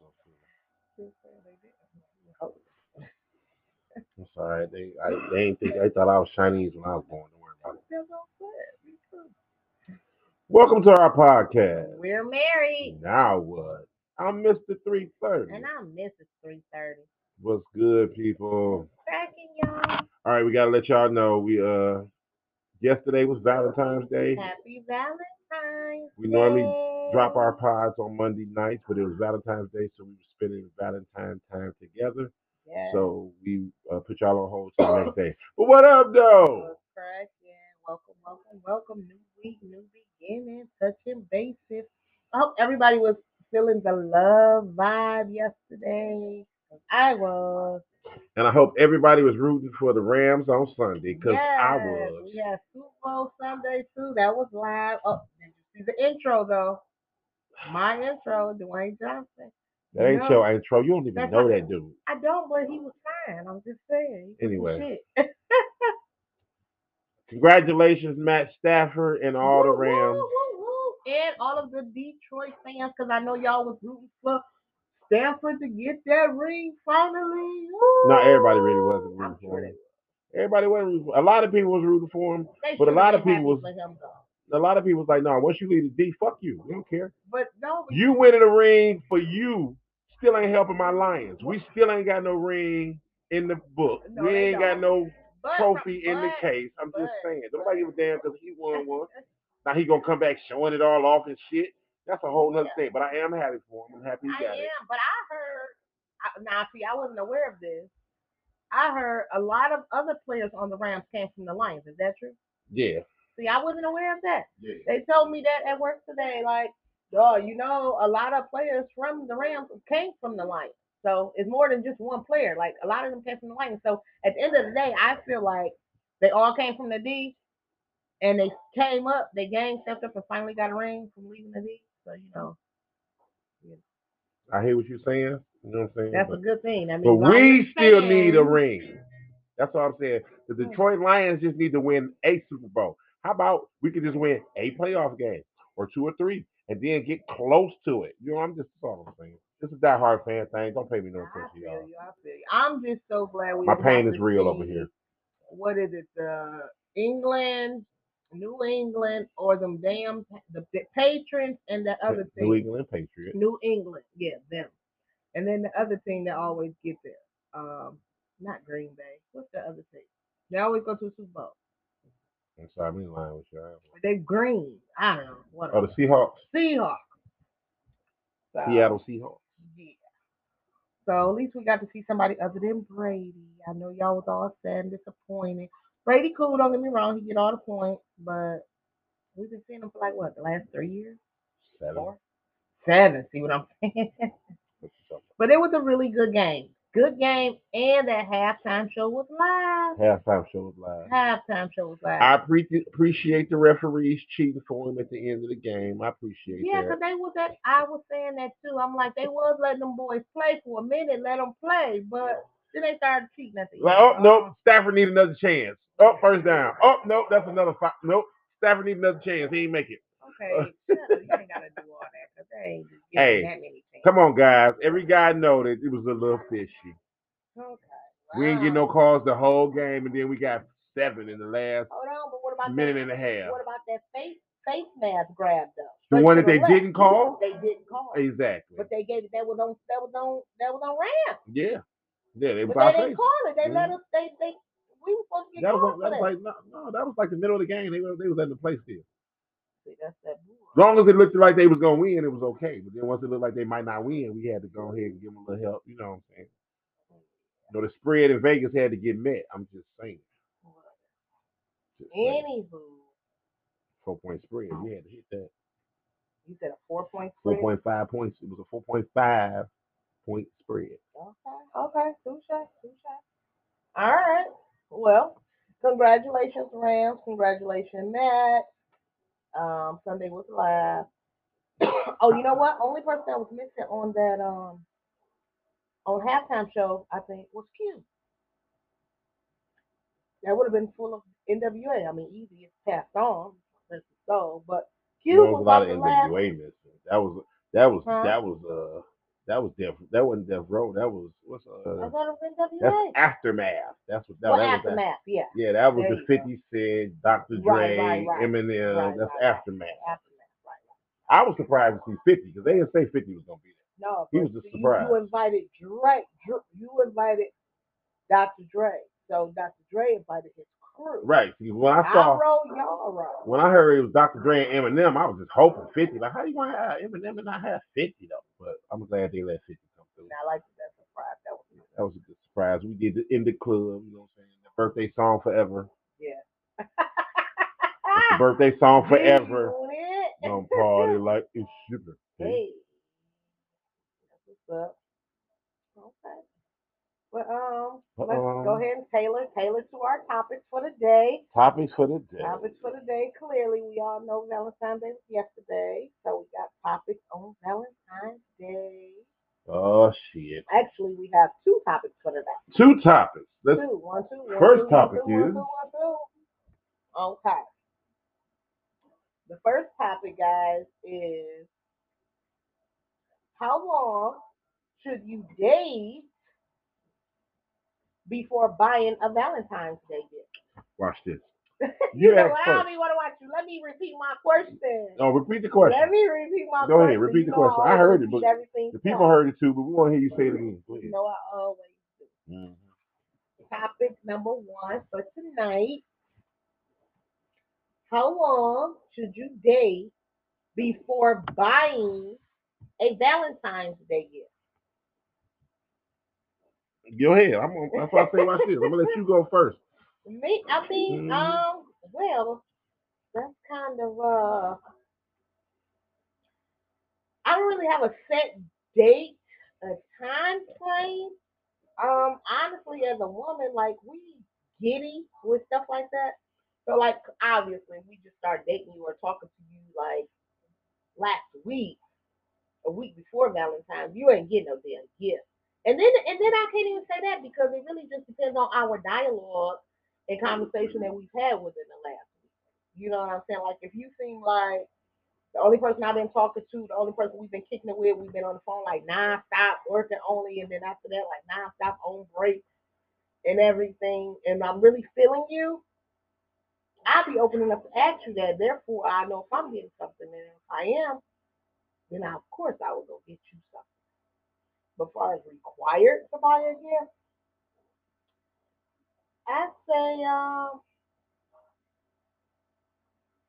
I'm sorry. They I, they ain't think they thought I was Chinese when I was born. Don't worry about it. That's what I'm saying. Me too. Welcome to our podcast. We're married. Now what? I'm Mr. 330. And I'm Mrs. 330. What's good, people? Cracking, y'all. All right, we gotta let y'all know we uh yesterday was Valentine's Day. Happy Valentine's We normally. Drop our pods on Monday nights, but it was Valentine's Day, so we were spending Valentine time together. Yes. So we uh, put y'all on hold till the next day. But what up, though? Welcome, welcome, welcome. New week, new beginning, touching bases. I hope everybody was feeling the love vibe yesterday. I was. And I hope everybody was rooting for the Rams on Sunday because I was. We had Super Bowl Sunday too. That was live. Oh, did you see the intro though? My intro, Dwayne Johnson. That ain't No. your intro. You don't even That's know that dude. I don't, but he was fine. I'm just saying. Was Anyway. Congratulations, Matt Stafford and all the Woo, woo, Rams. woo, woo. And all of the Detroit fans, because I know y'all was rooting for Stafford to get that ring finally. Not everybody really wasn't rooting for him. Everybody wasn't rooting for A lot of people was rooting for him. They But a lot of people was- him. A lot of people was like, no, once you leave the D, fuck you. We don't care. But no, but You winning a ring for you still ain't helping my Lions. We still ain't got no ring in the book. No, we ain't got no but, trophy in the case. I'm just saying. Nobody give a damn because he won one. Now he gonna come back showing it all off and shit. That's a whole nother Yeah. thing. But I am happy for him. I'm happy he got I am, it. but I heard. I, now, see, I wasn't aware of this. I heard a lot of other players on the Rams came from the Lions. Is that true? Yeah. See, I wasn't aware of that. Yeah. They told me that at work today. Like, oh, you know, a lot of players from the Rams came from the Lions. So it's more than just one player. Like a lot of them came from the Lions. So at the end of the day, I feel like they all came from the D, and they came up. They gang stepped up and finally got a ring from leaving the D. So you know, I hear what you're saying. You know what I'm saying? that's But- a good thing. I mean, But we still need a ring. That's what I'm saying. The hmm. Detroit Lions just need to win a Super Bowl. How about we could just win a playoff game or two or three and then get close to it? You know, I'm just all I'm saying. It's a diehard fan thing. Don't pay me no I attention, feel y'all. you. I feel you. I'm just so glad we. My pain is real over here. What is it? The England, New England, or them damn the, the patrons and that other thing. New England Patriots. New England, yeah, them. And then the other thing that always get there, um, not Green Bay. What's the other thing? They always go to the Super Bowl. I'm sorry, I'm with you. They green. I don't know. What Oh, the Seahawks. Seahawks. So, Seattle Seahawks. Yeah. So at least we got to see somebody other than Brady. I know y'all was all sad and disappointed. Brady cool, don't get me wrong, he get all the points, but we've been seeing him for like what, the last three years? Seven. Four? Seven, see what I'm saying? What you talking but it was a really good game. Good game, and that halftime show was live. Halftime show was live. Halftime show was live. I pre- appreciate the referees cheating for him at the end of the game. I appreciate Yeah, that. because they was that. I was saying that too. I'm like, they was letting them boys play for a minute, let them play, but then they started cheating at the end. Like, oh So, nope, Stafford need another chance. Oh, first down. Oh nope, that's another five. Nope, Stafford need another chance. He ain't make it. Okay, you ain't gotta do all that because they ain't Hey, that many chances. Come on, guys. Every guy know that it was a little fishy. Okay. We ain't get no calls the whole game, and then we got seven in the last Hold on, but what about minute that? and a half. What about that face face mask grab though? The one that they left. didn't call? They didn't call. Exactly. But they gave it. That was on. That was on. That was on Ram. Yeah. Yeah, they But they didn't face. call it. They let Mhm. us. They they. We were supposed to get That was, called that was like no, no, that was like the middle of the game. They were they was letting the play still. See, that's that bull. As long as it looked like they was gonna win, it was okay. But then once it looked like they might not win, we had to go ahead and give them a little help. You know what I'm saying? You know, the spread in Vegas had to get met. I'm just saying. Just. Anywho, Four point spread. We had to hit that. you said a four point Four spread. point five points. It was a four point five point spread. Okay, okay, two shots, two shots. All right. Well, congratulations, Rams. Congratulations, Matt. Um, Sunday was live. oh, you know what? Only person that was missing on that um on halftime show, I think, was Q. That would have been full of NWA. I mean, easy it's passed on, go. But Q There was was a lot of the last. NWA missing. That was that was Huh? that was uh That was Death. That wasn't Death Row. That was what's I uh. thought it was That's NWA. aftermath. That's what that, well, that was. aftermath, yeah. Yeah, that was There the 50 Cent, Dr. Dre, Right, right, right. Eminem. That's aftermath. Aftermath, right. I was surprised to see 50 because they didn't say 50 was gonna be there. No, He was a you- surprise. You invited Dre. Dre- You invited Dr. Dre. So Dr. Dre invited his crew. Right. When I I saw y'all roll. when I heard it was Dr. Dre and Eminem, I was just hoping 50. Like, how you gonna have Eminem and not have 50 though? But I'm glad they let 50 come through. And I like that surprise. That was. That was a good surprise. We did it in the club, you know what I'm saying? The birthday song forever. It's the birthday song forever. Don't party like it's sugar. Hey. That's what's up. Well, um, let's go ahead and tailor tailor to our topics for the day. Topics for the day. Topics for the day. Clearly, we all know Valentine's Day was yesterday, so we got topics on Valentine's Day. Oh shit. Actually, we have two topics for today. Two topics. Let's Two, one, two, one, First two, one, topic two, is- two, one, two. Okay. The first topic, guys, is how long should you date before buying a Valentine's Day gift? watch this. You You I don't even want to watch you. Let me repeat my question. No, repeat the question. Let me repeat my question. Go ahead, repeat the question. I heard it, but The people heard it too, but we want to hear you say it again. Go You know I always do. Mhm. topic number one for tonight. How long should you date before buying a Valentine's Day gift? Go ahead. I'm gonna, that's why I say watch this. I'm gonna let you go first. Me, I mean, Mhm. um, well, that's kind of uh, I don't really have a set date, a time frame. Um, honestly, as a woman, like we giddy with stuff like that. So, like, obviously, we just start dating you or talking to you like last week, a week before Valentine's. You ain't getting no damn gift. And then, and then I can't even say that because it really just depends on our dialogue and conversation that we've had within the last week. You know what I'm saying? Like if you seem like the only person I've been talking to, the only person we've been kicking it with, we've been on the phone like non-stop, working only, and then after that, like non-stop on break and everything, and I'm really feeling you, I'll be open enough to ask you that. Therefore, I know if I'm getting something, and if I am, then I, of course I will go get you something. As far as required to buy a gift, I'd say um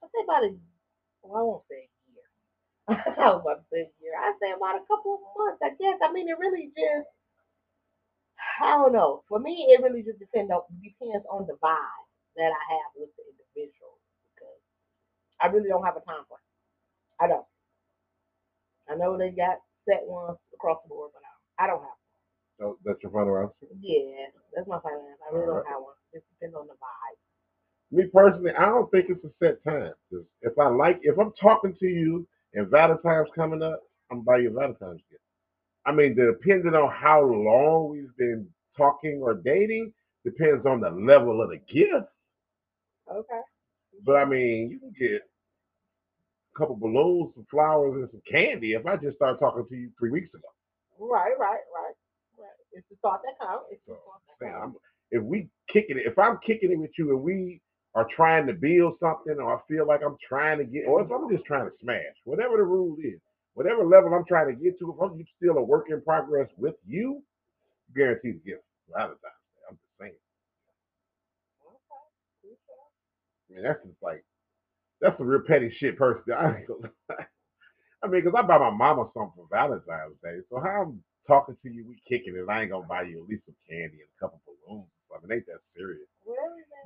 I'd say about a well, I won't say a year. I was about to say a year. I'd say about a couple of months, I guess. I mean it really just I don't know. For me it really just depends on depends on the vibe that I have with the individual because I really don't have a time frame. I don't. I know they got set ones across the board, but I, I don't have So that's your final answer. yeah, that's my final answer. I really don't have one. It depends on the vibe. Me personally, I don't think it's a set time. 'Cause if I like, if I'm talking to you and Valentine's coming up, I'm buying you a Valentine's gift. I mean, depending on how long we've been talking or dating, depends on the level of the gift. Okay. But I mean, you can get a couple of balloons, some flowers, and some candy if I just start talking to you three weeks ago. Right, right, right, right. It's the thought that counts. It's the oh, thought that counts. I'm, if we kicking it, if I'm kicking it with you and we are trying to build something, or I feel like I'm trying to get, or if I'm just trying to smash, whatever the rule is, whatever level I'm trying to get to, if I'm still a work in progress with you, guaranteed to get Valentine's Day. I'm just saying. Okay. I mean, that's just like, that's a real petty shit person. I ain't gonna lie. I mean, because I buy my mama something for Valentine's Day. So how I'm talking to you, we kicking it, I ain't gonna buy you at least some candy and a couple balloons. I mean, ain't that serious?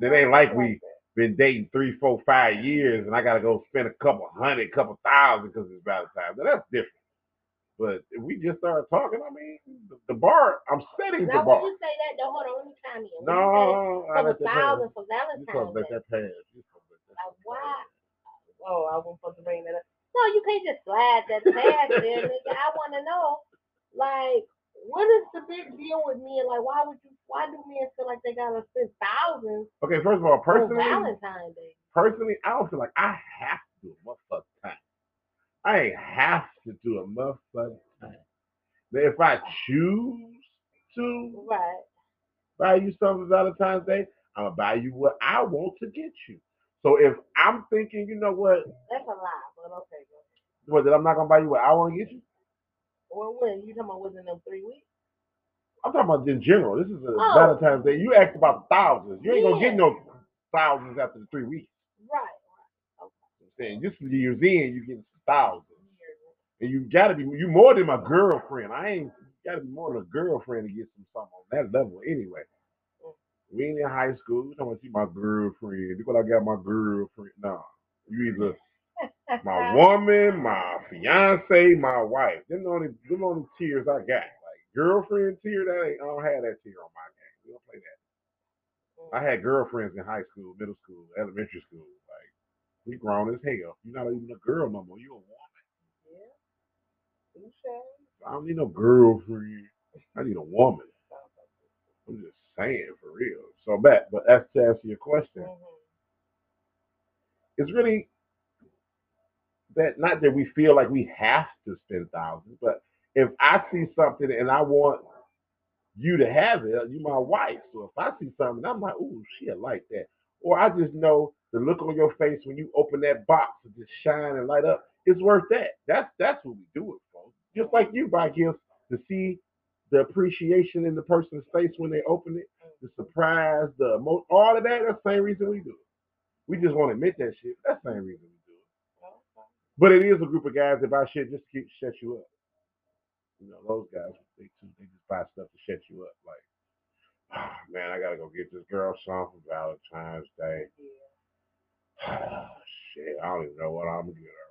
Everything ain't like we- been dating three, four, five years, and I gotta go spend a couple hundred, couple thousand because it's Valentine's. Now that's different. But if we just started talking, I mean, the, the bar, I'm setting the Now, when bar. you say that, though, hold on, let me. When you say No, I couple let that pass. thousand for You supposed to Valentine's let Day. that pass. You supposed to let that Like, why? Oh, I wasn't supposed to bring that up. No, you can't just slide that past there, nigga. I want to know, like, what is the big deal with men? Like, why would you? Why do men feel like they gotta spend thousands Okay, first of all, personally, Valentine's Day? personally, I don't feel like I have to do a motherfucking time. I ain't have to do a motherfucking time. Now, if I choose to Right. buy you something Valentine's Day, I'm gonna buy you what I want to get you. So if I'm thinking, you know what, That's a lie, but okay. What that I'm not gonna buy you what I want to get you, Well, when you talking about within them three weeks? I'm talking about in general. This is a Oh. Valentine's Day. You asked about thousands. You ain't gonna get no thousands after the three weeks. Right. I'm saying just the years in, you get thousands. And you gotta be you more than my girlfriend. I ain't gotta be more than a girlfriend to get some something on that level anyway. We ain't in high school. You talking about you my girlfriend. Because I got my girlfriend. Nah. You either my woman, my fiance, my wife. Them the only them the only tears I got. Like girlfriend tear, that ain't I don't have that tear on my game. We don't play that. I had girlfriends in high school, middle school, elementary school. Like we grown as hell. You're not even a girl no more. You a woman. Yeah. You say? I don't need no girlfriend. I need a woman. I'm just saying for real. So back, but that's to answer your question. Mhm. It's really that not that we feel like we have to spend thousands, but if I see something and I want you to have it, you my wife. So if I see something, I'm like, ooh, she'll like that. Or I just know the look on your face when you open that box and just shine and light up, it's worth that. That's that's what we do it for. Just like you buy gifts to see the appreciation in the person's face when they open it, the surprise, the emo- all of that. That's the same reason we do it. We just won't admit that shit. That's the same reason we do it. But it is a group of guys that buy shit just to shut you up. You know, those guys, they, they just buy stuff to shut you up. Like, ah, man, I gotta go get this girl something for Valentine's Day. shit, I don't even know what I'm gonna get her.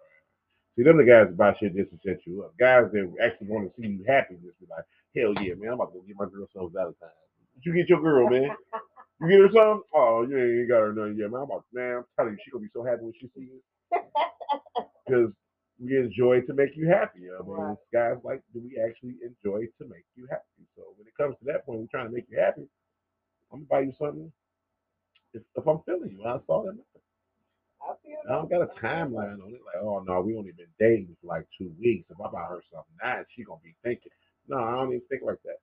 See, them the guys that buy shit just to set you up. Guys that actually want to see you happy, just be like, hell yeah, man, I'm about to go get my girl for Valentine's. What you get your girl, man? You get her something? Oh, you ain't got her nothing yet, man. I'm about, man, I'm telling you, she gonna be so happy when she sees you. Because we enjoy to make you happy. I mean, Right. guys like, do we actually enjoy to make you happy? So when it comes to that point, we're trying to make you happy. I'm gonna buy you something if, if I'm feeling you. I saw that. I don't got a timeline on it. Like, oh no, we only been dating for like two weeks. If I buy her something now, she gonna be thinking. No, I don't even think like that.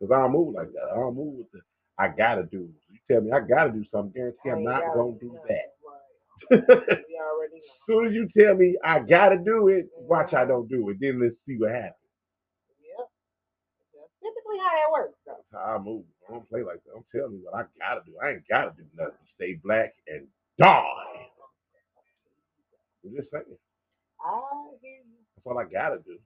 Cause I don't move like that. I don't move with the I gotta do. You tell me I gotta do something, guarantee I'm not gonna do that. Right. as We already know. soon as you tell me I gotta do it, watch I mm-hmm. don't do it. Then let's see what happens. Yep. That's typically how that works, though. That's how I move. I don't play like that. Don't tell me what I gotta do. I ain't gotta do nothing. Stay black and die. I'm just saying. I hear you. That's all I gotta do.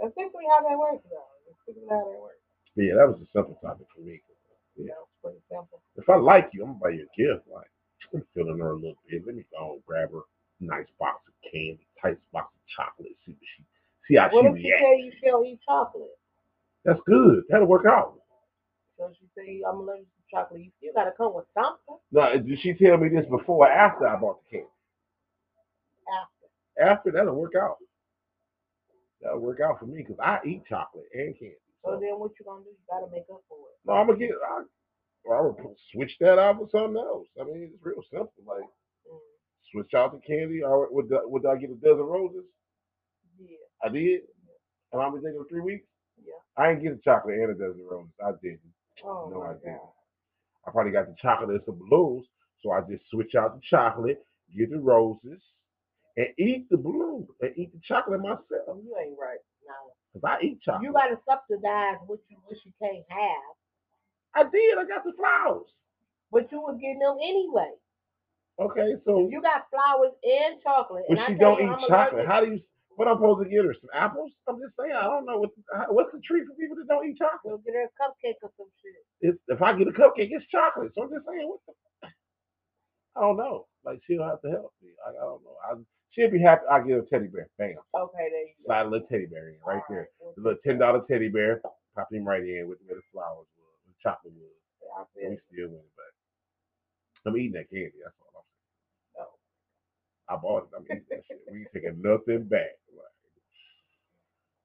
That's typically how that works, though. Typically how that works. Yeah, that was a simple topic for me. You know, it's pretty simple. If I like you, I'm gonna buy you a gift. Like I'm feeling her a little bit. Let me go grab her a nice box of candy, tight box of chocolate. See what she see how What she if she reacts. tell you she don't eat chocolate? That's good. That'll work out. So she say I'm allergic to chocolate. You still gotta come with something Now, did she tell me this before or after I bought the candy? after. After that'll work out. That'll work out for me because I eat chocolate and candy. So So, then what you gonna do? You gotta make up for it. no, I'm gonna get. I, or I would put- switch that out for something else. I mean, it's real simple. Like Mm. switch out the candy. Or would I- would I get a dozen roses? Yeah. I did. And I'm thinking three weeks. Yeah. I ain't get a chocolate and a dozen roses. I didn't. Oh no, I God. didn't. I probably got the chocolate and some balloons. So I just switch out the chocolate, get the roses, and eat the balloons and eat the chocolate myself. You ain't right. No. Because I eat chocolate. You gotta subsidize what you what you can't have, I did. I got the flowers. but you was getting them anyway. Okay, so You got flowers and chocolate. but and I don't eat chocolate. allergic- How do you? What I'm supposed to get her? Some apples? I'm just saying. I don't know what. What's the treat for people that don't eat chocolate? Get her a cupcake or some shit. It's, if I get a cupcake, it's chocolate. So I'm just saying. What the? I don't know. Like she'll have to help me. I, I don't know. I, she'll be happy. I get a teddy bear. Bam. Okay, there you go. Slide a little teddy bear in right there. Alright, The little ten dollar teddy bear. Pop him right in with where the flowers was, the chocolate was. I And feel we still winning, but I'm eating that candy. That's all. I bought it. I'm eating that shit. We ain't taking nothing back. Like,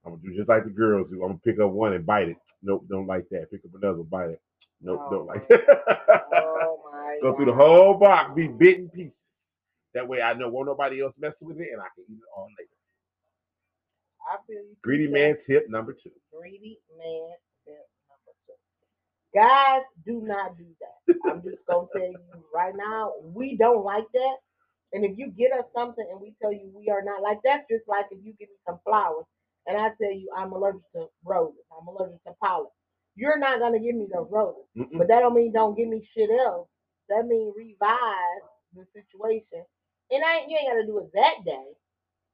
I'm gonna do just like the girls do. I'm gonna pick up one and bite it. Nope, don't like that. Pick up another, bite it. Nope, Oh, don't like oh that. Oh my Go through the whole box, be bitten pieces. That way I know won't nobody else mess with it and I can eat it all later. I feel you. Greedy man tip number two. Greedy man. tip number two. Guys, do not do that. I'm just gonna tell you right now, we don't like that. And if you get us something and we tell you we are not like that's just like if you give me some flowers and I tell you I'm allergic to roses, I'm allergic to pollen. You're not gonna give me those roses. Mm-mm. But that don't mean don't give me shit else. That means revise the situation. And I you ain't gotta do it that day.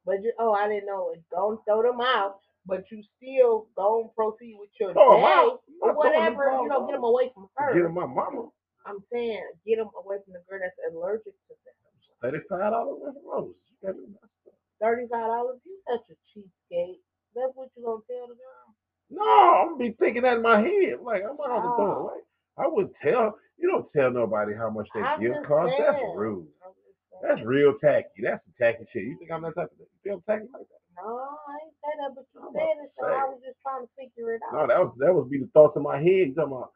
But you, oh, I didn't know it. Don't throw them out. But you still go and proceed with your Throw day out. or them whatever. You know, flowers get them away from her. Get 'em my mama. I'm saying get them away from the girl that's allergic to them. Thirty-five dollars worth of roses. You got me messed up. Thirty-five dollars. You such a cheapskate. That's what you gonna tell the girl. No, I'm gonna be thinking that in my head. Like I'm gonna have to throw it Oh. away. I would tell. You don't tell nobody how much they I'm gift just cost. That's rude. I'm just saying. That's real tacky. That's some tacky shit. You think I'm that type of you feel tacky like that? No, I ain't say that, but you I'm said it, so I was just trying to figure it out. No, that was that would be the thoughts in my head. You talking about?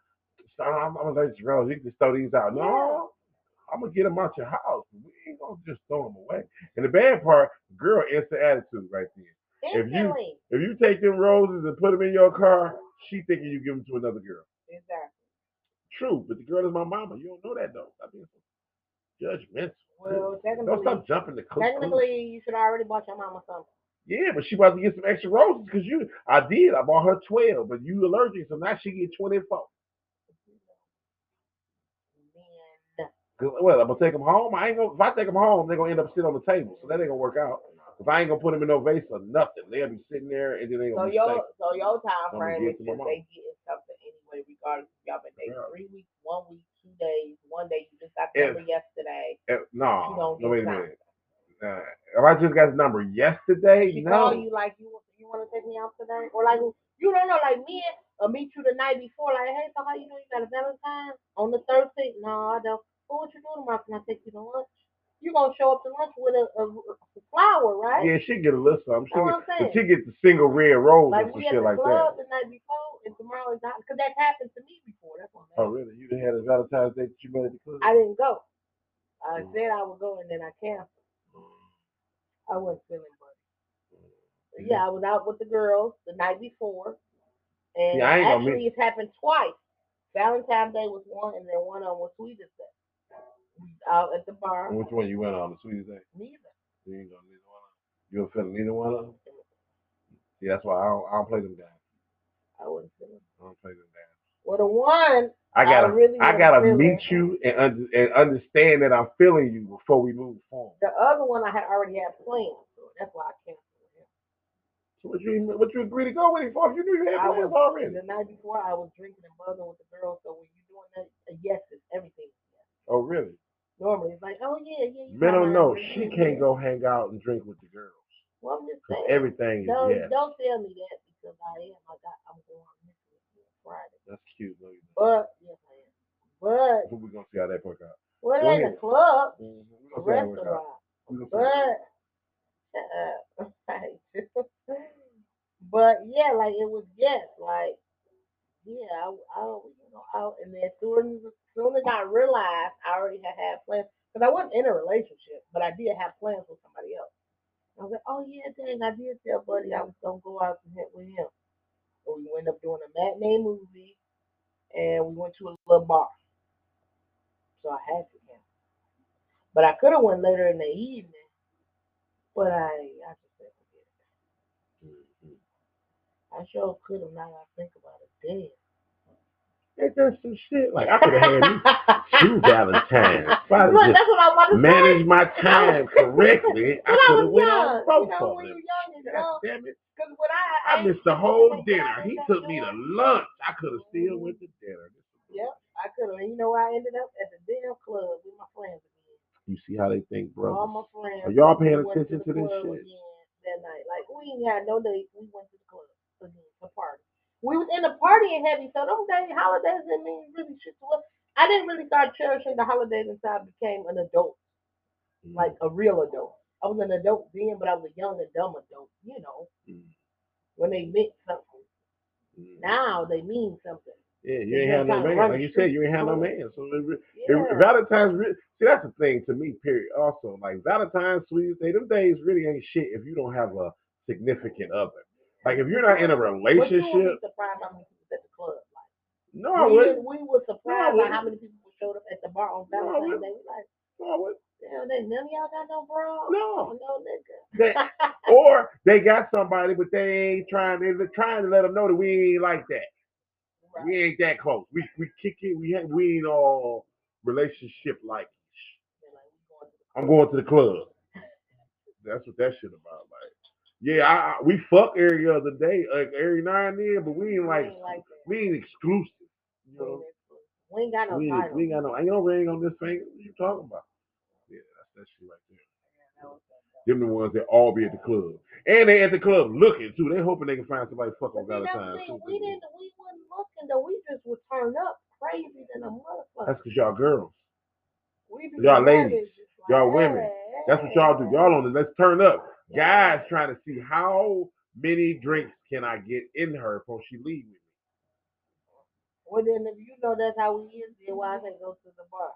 I'm, I'm allergic to roses. You can just throw these out. No, I'm gonna get them out your house. We ain't gonna just throw them away. And the bad part, girl, it's the attitude right there. if you- If you take them roses and put them in your car, she thinking you give them to another girl. Exactly. True, but the girl is my mama. You don't know that though. I mean, judgmental. Well, Don't technically, stop jumping the cook. technically, you should have already bought your mama something. Yeah, but she about to get some extra roses because you. I did. I bought her twelve, but you allergic, so now she get twenty four. Man, Well, I'm gonna take them home. I ain't gonna. If I take them home, they're gonna end up sitting on the table, so that ain't gonna work out. If I ain't gonna put them in no vase or nothing, they'll be sitting there and then they so gonna be your stank. so your time frame is it to my just they getting something anyway, regardless if y'all been dating Yeah. three weeks, one week, two days, one day. You just got the number yesterday. You No, don't no, wait a time. minute. Uh, if I just got his number yesterday, She no. you like you you want to take me out today, or like you don't know, like me or meet you the night before, like hey, so how you know you got a Valentine on the Thursday? No, I don't. What you doing tomorrow? Can I take you to lunch? You gonna show up to lunch with a, a, a flower, right? Yeah, she get a little something. She get, what saying. she get the single red rose Like and some we at shit the like club that. the night before, and tomorrow is not because that happened to me before. That's what Oh, really? You done had a Valentine's Day that you met at the club? I didn't go. I Mm. said I would go, and then I canceled. I wasn't feeling buddy. But yeah, I was out with the girls the night before, and Yeah, I ain't gonna actually it's happened twice. Valentine's Day was one, and then one on was Sweetest Day. Out at the bar. And which one you went on? The sweetest day? Neither. You ain't gonna neither one of them. You don't feel neither one of them? See, that's why I don't, I don't play them games. I wouldn't feeling. I don't play them games. Well, the one I gotta, really I gotta feeling. meet you and, un- and understand that I'm feeling you before we move forward. The other one I had already had planned, so that's why I canceled him. So what you, what you agree to go with him for? If you knew you had I plans was already. the night before I was drinking and buzzing with the girls. So when you doing that, a yes is everything. Oh, really? Normally it's like, oh yeah, yeah. You Men don't know. She can't go hang out and drink with the girls. Well, I'm just saying. everything is Don't yes. don't tell me that because I am. I got. I'm going missing Friday. That's cute. No. But yes, I am. But We're gonna see how that work out. well, it ain't a club, Mm-hmm. a restaurant. Gonna see how that work But uh, but yeah, like it was yes, like yeah, I, I you know, I, and then soon soon as I realized I already had had plans because I wasn't in a relationship, but I did have plans with somebody else. I was like, oh yeah, dang, I did tell Buddy I was gonna go out and hit with him. So we ended up doing a matinee movie, and we went to a little bar. So I had to cancel. But I could have went later in the evening, but I I just said forget it. Mhm. I sure could have now I think about it. Damn. Ain't there some shit? Like I could have had two Valentines. If I Look, just that's what I want to managed my time correctly, I I could have went on you both know, of them. you're young and God damn it. because when I, I ain't missed the whole dinner. He took me to lunch. I could have still went to dinner. Yep, I could have. You know, where I ended up at the damn club with my friends again. You see how they think, bro? All my friends. Are y'all paying attention to the this shit? again That night, like we ain't had no date. We went to the club again to party. We was in the partying heavy, so those days, holidays didn't mean really shit to us. I didn't really start cherishing the holidays until I became an adult, like a real adult. I was an adult then, but I was a young and dumb adult. You know, Mm. when they meant something. Mhm. Now they mean something. Yeah, you They ain't had no man. Like you said, you ain't had no man. So it, Yeah. it, Valentine's, see, that's the thing to me. Period. Also, like Valentine's, Sweetest Day, them days really ain't shit if you don't have a significant other. Like if you're not in a But you would be relationship, surprised how many people at the club. Like, no, I we, wouldn't. we were surprised by wouldn't. how many people showed up at the bar on No, Valentine's wouldn't. Day. Like, No, I wouldn't. damn, they, none of y'all got no bra. No. no nigga. They, or they got somebody, but they ain't trying. They're trying to let them know that we ain't like that. Right. We ain't that close. We we kick it. We ha- we ain't all relationship like. They're like, we going to the I'm going to the club. That's what that shit about. Yeah, I, I, we fuck every other day, like every now and then, but we ain't We like ain't like we ain't exclusive. You We know, ain't. We ain't got no we ain't, we ain't got no ain't no ring on this finger. What you talking about? Yeah, that's that shit right there. Them the ones that all be at the club. And they at the club looking too. They hoping they can find somebody to fuck on But see, that's the Valentine's. thing. We didn't. We wasn't looking though. We just would turn up crazy than a motherfucker. That's because y'all girls. We y'all ladies. like, Y'all women. That's what y'all do. Y'all on it. Let's turn up. Yeah. Guys trying to see how many drinks can I get in her before she leaves me. Well, then if you know that's how we is, then why I say go to the bar?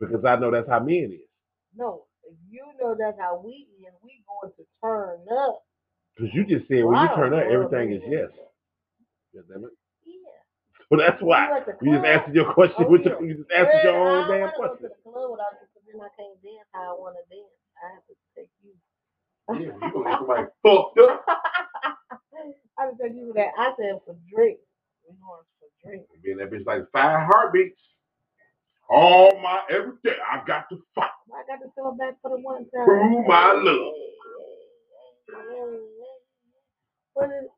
Because I know that's how men is. No, if you know that's how we is, we going to turn up. Because you just said Well, when I you turn up, everything is yes. Yeah, damn it. Yeah. So that's why. You You just answered your question Oh, yeah. your, you just answered your Well, own I damn don't wanna go question. to the club without you, because then I can't dance how I want to dance. I have to take you. Yeah, you gonna get somebody fucked up. I didn't tell you that. I said for drinks. We going for drinks. Being that bitch like five heartbeats. All my every day, I got to fight. I got to throw back for the one time. Prove my love. What is,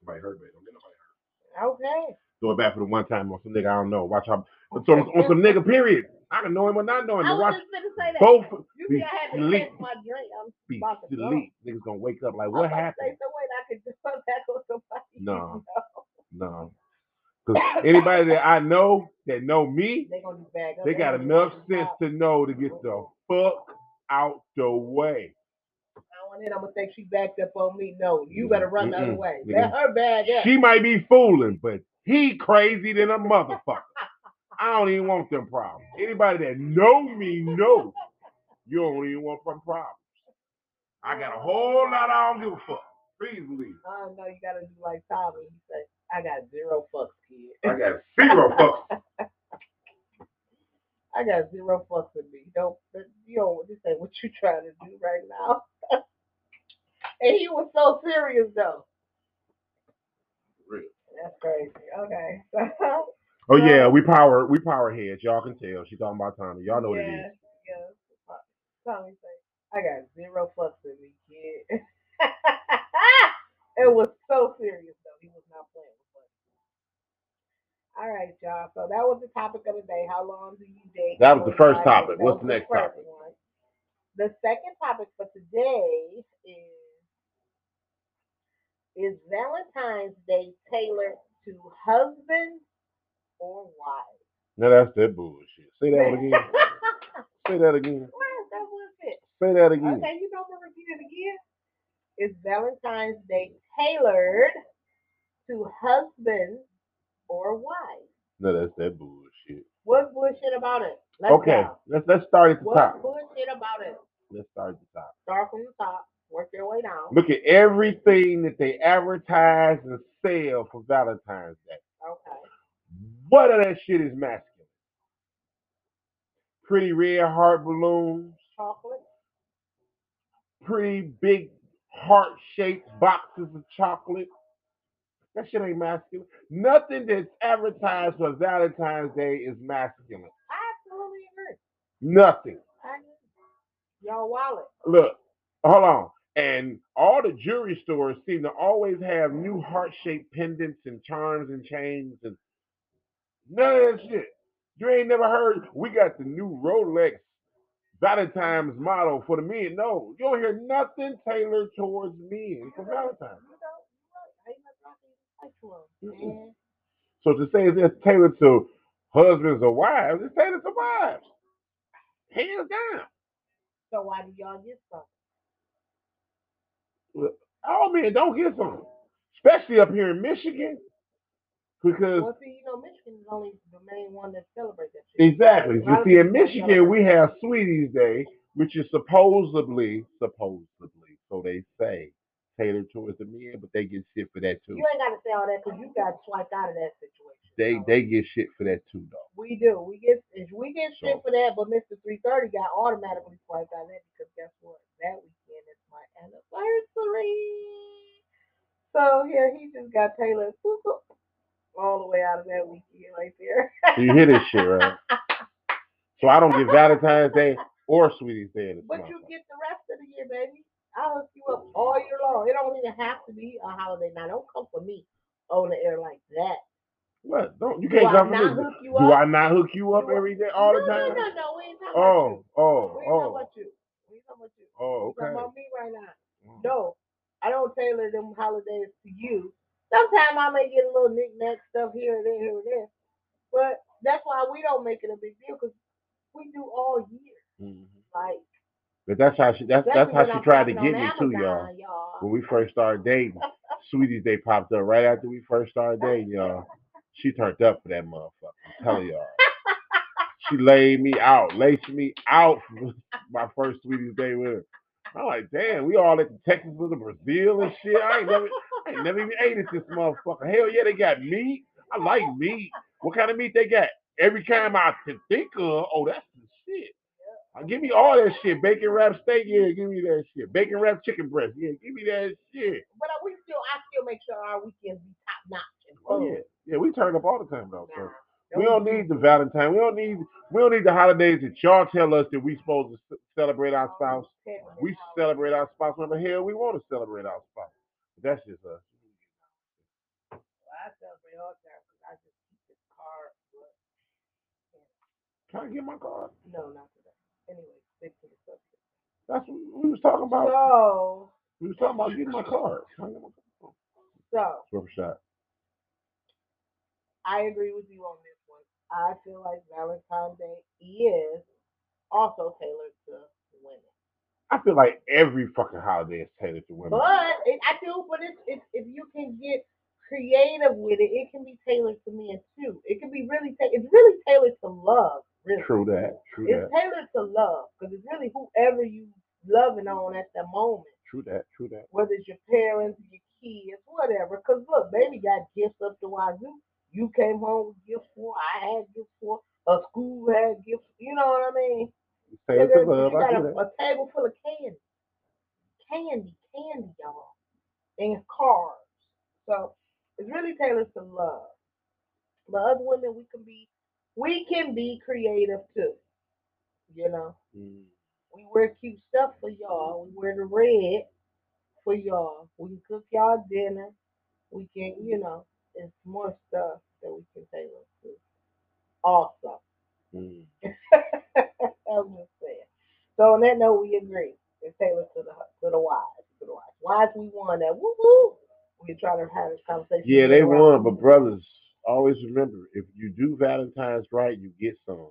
somebody hurt, baby. Don't get nobody hurt. okay. Throw it back for the one time on some nigga I don't know. Watch how on some, on some nigga period. I can know him or not know him. I was just gonna say that. both You see, I had to sleep. catch my drink. I'm be about to go. Niggas gonna wake up like I'm what happened? Say, so wait, I could put back on somebody. No. No. Because anybody that I know that know me, They gonna bag up. they got enough sense to know to get the fuck out the way. And I'm gonna think she backed up on me. No, you better run the other way. Let her bag up. She might be fooling, but he crazy than a motherfucker. I don't even want them problems. Anybody that know me know you don't even want them problems. I got a whole lot I don't give a fuck. Please believe. I uh, don't know. You gotta do like Tommy. He said, "I got zero fucks, kid. I got zero fucks. I got zero fucks with me. Don't you know this ain't what you trying to do right now." and he was so serious though. Real. That's crazy. Okay. Oh yeah, um, we power we power heads. Y'all can tell. She talking about Tommy. Y'all know what it is. yeah, Yeah. Tommy say, I got zero fucks in me, kid. it was so serious though. He was not playing with us. All right, y'all. So that was the topic of the day. How long do you date? That was the first topic. What's the next first topic? one. The second topic for today is Is Valentine's Day tailored to husband or wife? Now that's that bullshit. Say that again. Say that again. Where is that bullshit? Say that again. Okay, you don't want to repeat it again? Is Valentine's Day tailored to husband or wife? No, that's that bullshit. What bullshit about it? Let's Okay, go. let's let's start at the What's top. bullshit about it? Let's start at the top. Start from the top, work your way down. Look at everything that they advertise and sell for Valentine's Day. What of that shit is masculine? Pretty red heart balloons, Chocolate. pretty big heart shaped boxes of chocolate. That shit ain't masculine. Nothing that's advertised for Valentine's Day is masculine. I absolutely agree. Nothing. I. Y'all wallet. Look, hold on. And all the jewelry stores seem to always have new heart shaped pendants and charms and chains and none of that shit. You ain't never heard we got the new Rolex Valentine's model for the men. No, you don't hear nothing tailored towards men for Valentine's. So to say it's tailored to husbands or wives, it's tailored to wives. Hands down. So why do y'all get some? All men don't get some. Especially up here in Michigan. Because Well, see, you know, Michigan is only the main one that celebrates that shit. Exactly. You see, in Michigan, we have Sweeties Day, which is supposedly, supposedly, so they say, tailored towards the men, but they get shit for that too. You ain't got to say all that because you got swiped out of that situation. They So, they get shit for that too though. we do. We get we get shit So- for that, but Mr. 330 got automatically swiped out of that because guess what? That weekend is my anniversary. So yeah, he just got tailored all the way out of that weekend right there. So you hear this shit, right? So I don't get Valentine's Day or Sweetie's Day But you get the rest of the year, baby. I'll hook you up all year long. It don't even have to be a holiday. Now, don't come for me on the air like that. What? Don't you can't I come for me. Do up? I not hook you up Do every day all the time? No, no, no. We ain't talking Oh, about you. oh, We ain't talking oh, about you. We ain't talking about you. oh, We okay. talking about me right now. Mm. No, I don't tailor them holidays to you. Sometimes I may get a little knick-knack stuff here and there, here and there. But that's why we don't make it a big deal because we do all year. Mhm. Like, But that's how she that's that's how she I'm tried to get me too, y'all. Y'all. When we first started dating, Sweetie's Day popped up right after we first started dating, y'all. She turned up for that motherfucker. I'm telling y'all. She laid me out, laced me out for my first Sweetie's Day with her. I'm like, damn, we all at the Texas de Brazil and shit. I ain't never I ain't never even ate at this motherfucker. Hell yeah, they got meat. I like meat. What kind of meat they got? Every time I can think of, oh, that's the shit. Uh, give me all that shit. Bacon wrap steak, yeah, give me that shit. Bacon wrap chicken breast, yeah, give me that shit. But uh, we still, I still make sure our weekends be top notch Oh yeah, yeah, we turn up all the time though. So we don't need the Valentine. We don't need we don't need the holidays that y'all tell us that we supposed to celebrate our spouse. We celebrate our spouse when the hell we want to celebrate our spouse. That's just us. Well, I celebrate all the time 'cause I just keep this card. Can I get my card? no, not today. Anyway, stick to the subject. That's what we was talking about. So, We was talking about getting my card. Can I get my card? so shot. I agree with you on this. I feel like Valentine's Day is also tailored to women. I feel like every fucking holiday is tailored to women. But it, I do, but it's, it's if you can get creative with it, it can be tailored to men too. It can be really ta- it's really tailored to love. Really, True that. True it's that. It's tailored to love because it's really whoever you loving on at the moment, True that. True that. whether it's your parents, your kids, whatever. Because look, baby got gifts up to wazoo. You came home with gifts for. I had gifts for. A school had gifts. You know what I mean? Nigga, to love. you I got a, a table full of candy. Candy, candy, y'all. And cards. So it's really tailored to love. But other women we can be we can be creative too. You know. Mm. We wear cute stuff for y'all. We wear the red for y'all. We cook y'all dinner. We can, you know, it's more stuff that we can tailor to. Also. Mm. I'm just saying. So on that note, we agree. It's tailored to the to the wise, to the wives. Wives, we won that. Woo woo. We try to have this conversation. Yeah, they won, but brothers, always remember if you do Valentine's right, you get some.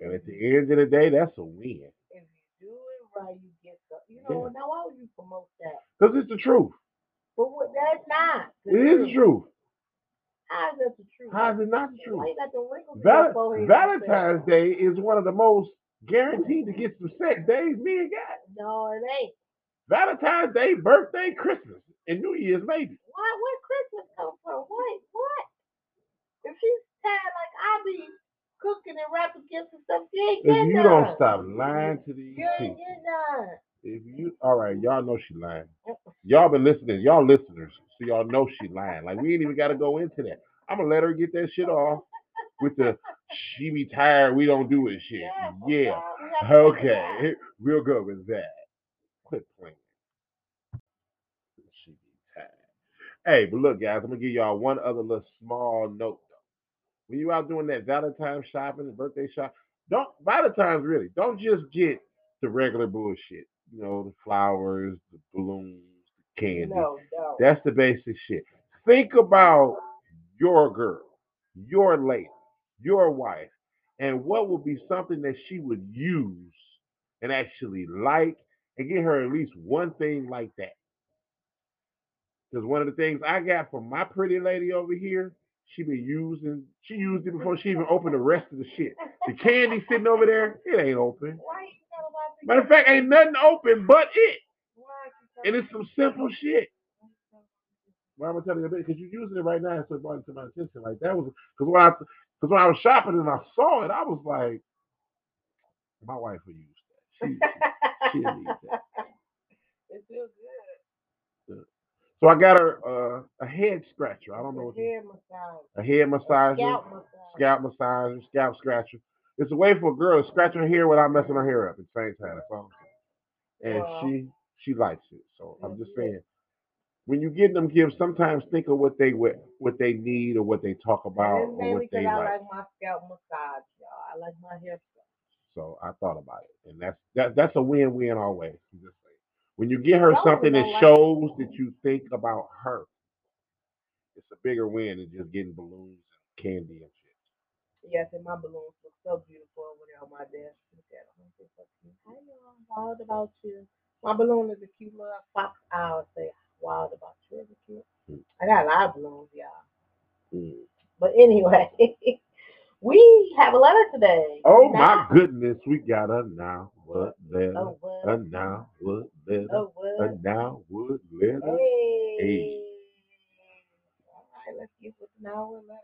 And at the end of the day, that's a win. If you do it right, you get some. You know, now why would you promote that? Because it's the truth. But what? That's not. It is the truth. How is that the truth? How is it not the Why truth? you got the wrinkles Val-? Valentine's Day is one of the most guaranteed to get some sex days men got. No, it ain't. Valentine's Day, birthday, Christmas, and New Year's maybe. Why? Where Christmas come from? What? What? If she's tired like I be cooking and wrapping gifts and stuff, she ain't If getting you none. don't stop lying to these you ain't people, getting none. If you all right, y'all know she lying. Y'all been listening, y'all listeners, so y'all know she lying. Like we ain't even got to go into that. I'm gonna let her get that shit off with the she be tired, we don't do it shit. Yeah. Yeah, We have to figure it out. okay, we'll go with that. Quit playing. She be tired. Hey, but look, guys, I'm gonna give y'all one other little small note. though. When you out doing that Valentine's shopping birthday shop, don't Valentine's really don't just get the regular bullshit. You know, the flowers, the balloons, the candy. No, no. That's the basic shit. Think about your girl, your lady, your wife, and what would be something that she would use and actually like and get her at least one thing like that. Because one of the things I got from my pretty lady over here, she been using, she used it before she even opened the rest of the shit. The candy sitting over there, it ain't open. Why you got about Matter of fact, ain't nothing open but it. Why aren't you And it's some simple shit. Why am I telling you that? Because you're using it right now, so it brought it to my attention. Like that was because when I because when I was shopping and I saw it, I was like, my wife will use that. She, she'll need that. It feels good. So I got her uh, a head scratcher. I don't know what Hair massage. a head massager, Scalp massage. scalp massager, scalp scratcher. It's a way for a girl to scratch her hair without messing her hair up at the same time. That's all I'm saying. And Wow. she she likes it. So I'm just Mhm. saying, when you get them gifts, sometimes think of what they what, what they need or what they talk about or what they I like. like my scalp massage, y'all. I like my hair. So I thought about it, and that's that that's a win-win always. Just. When you get her Some something that like- shows that you think about her, it's a bigger win than just getting balloons and candy and shit. Yes, and my balloons look so beautiful over there on my desk. Look at them. They're so cute. Hi, y'all. Wild about you. My balloon is a cute little fox owl. Say wild about you. Is it cute? Mm. I got a lot of balloons, y'all. Mm. But anyway, we have a letter today. Oh Now- my goodness, we got a now what letter, Oh, what? a now what letter, Oh, what? a now what letter. Hey. Hey. All right, let's get with now and letter.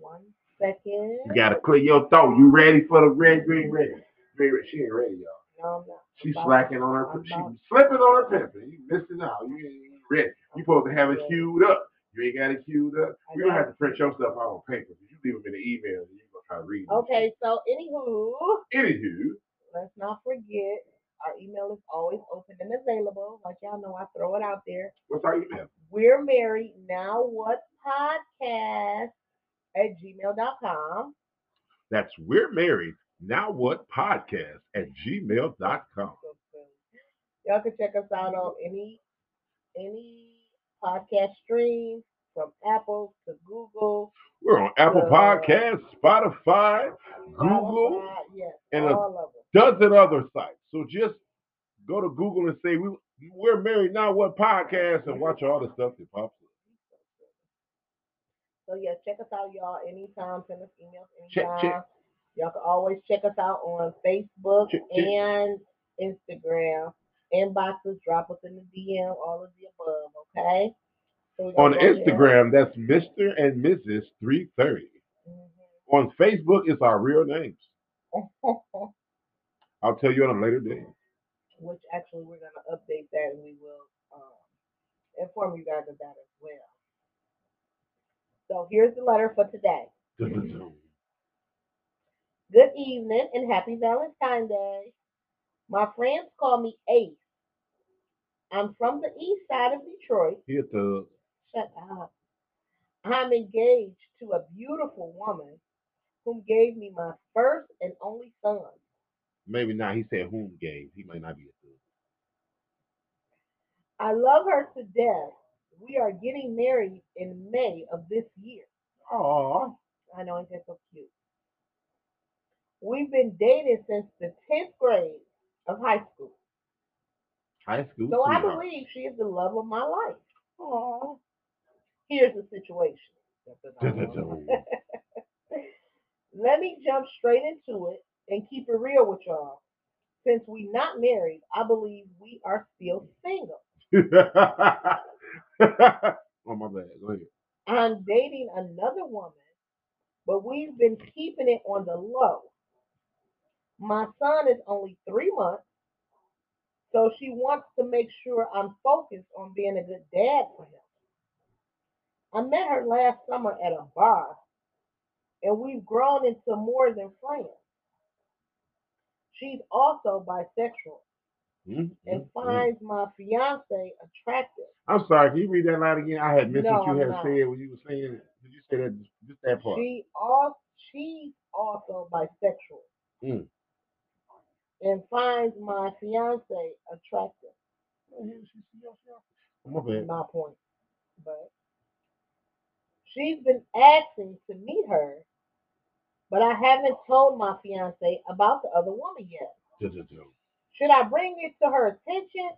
One second. You gotta clear your throat. You ready for the red, green, red? Red. She ain't ready, y'all. No, I'm not. She's About- slacking on her. I'm She's about- slipping on her pimping. You missing out. You ain't ready. You supposed to have it queued up. You ain't got it queued up. We don't have to print your stuff out on paper. You leave them in the email and you gonna try to read them. Okay, so anywho, Anywho, let's not forget our email is always open and available. Like y'all know, I throw it out there. what's our email? We're married now. What podcast at gmail.com. That's We're Married. Now What Podcast at gmail.com. Y'all can check us out on any any podcast stream from Apple to Google, We're on Apple Uh, Podcasts, Spotify, Google, Spotify, yes, and a- all of them. dozen other sites. So just go to Google and say we we're married now what podcast and watch all the stuff that pops up. So yeah, check us out, y'all. Anytime, send us emails anytime. check. Y'all can always check us out on Facebook Check, check. and Instagram. Inboxes, drop us in the DM, all of the above, okay? So On ahead. Instagram, that's Mr. and Mrs. 330. Mhm. On Facebook, it's our real names. I'll tell you on a later date. Which actually we're gonna update that and we will um, inform you guys of that as well. So here's the letter for today. Good evening and happy Valentine's Day. My friends call me Ace. I'm from the east side of Detroit. The Shut up. I'm engaged to a beautiful woman whom gave me my first and only son. maybe not. He said whom gave. He might not be a good. I love her to death. We are getting married in May of this year. Oh, I know, ain't that so cute? We've been dating since the 10th grade of high school. high school. So I believe she is the love of my life. Aw. Here's the situation. Let me jump straight into it and keep it real with y'all. Since we not married, I believe we are still single. oh my bad. Go ahead. I'm dating another woman, but we've been keeping it on the low. My son is only three months, so she wants to make sure I'm focused on being a good dad for him. I met her last summer at a bar, and we've grown into more than friends. She's also bisexual Mhm, and finds my fiance attractive. I'm sorry. Can you read that line again? I had missed No, what you I'm had not. said when you were saying. Did you say that? Just that part. She also she's also bisexual Mm. and finds my fiance attractive. My bad. My point, but she's been asking to meet her, but I haven't told my fiance about the other woman yet. Should I bring it to her attention?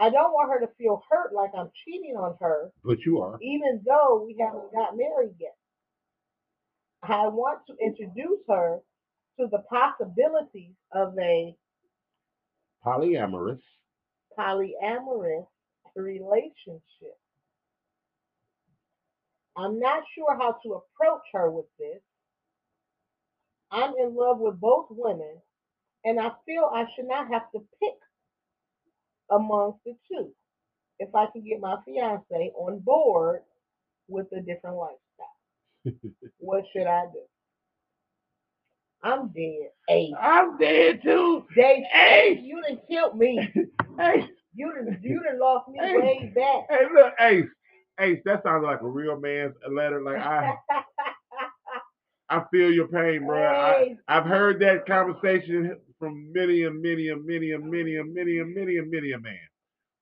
I don't want her to feel hurt like I'm cheating on her, But you are. even though we haven't got married yet. I want to introduce her to the possibilities of a Polyamorous. polyamorous relationship. I'm not sure how to approach her with this. I'm in love with both women, and I feel I should not have to pick amongst the two if I can get my fiance on board with a different lifestyle. what should I do? I'm dead. Ace. I'm dead too. Dave, Ace. you done killed me. Hey, You done, you done lost me Ace. way back. hey, look, Ace. Ace, that sounds like a real man's letter. Like I, I feel your pain, bro. I, I've heard that conversation from many and many and many and many and many and many and many a man.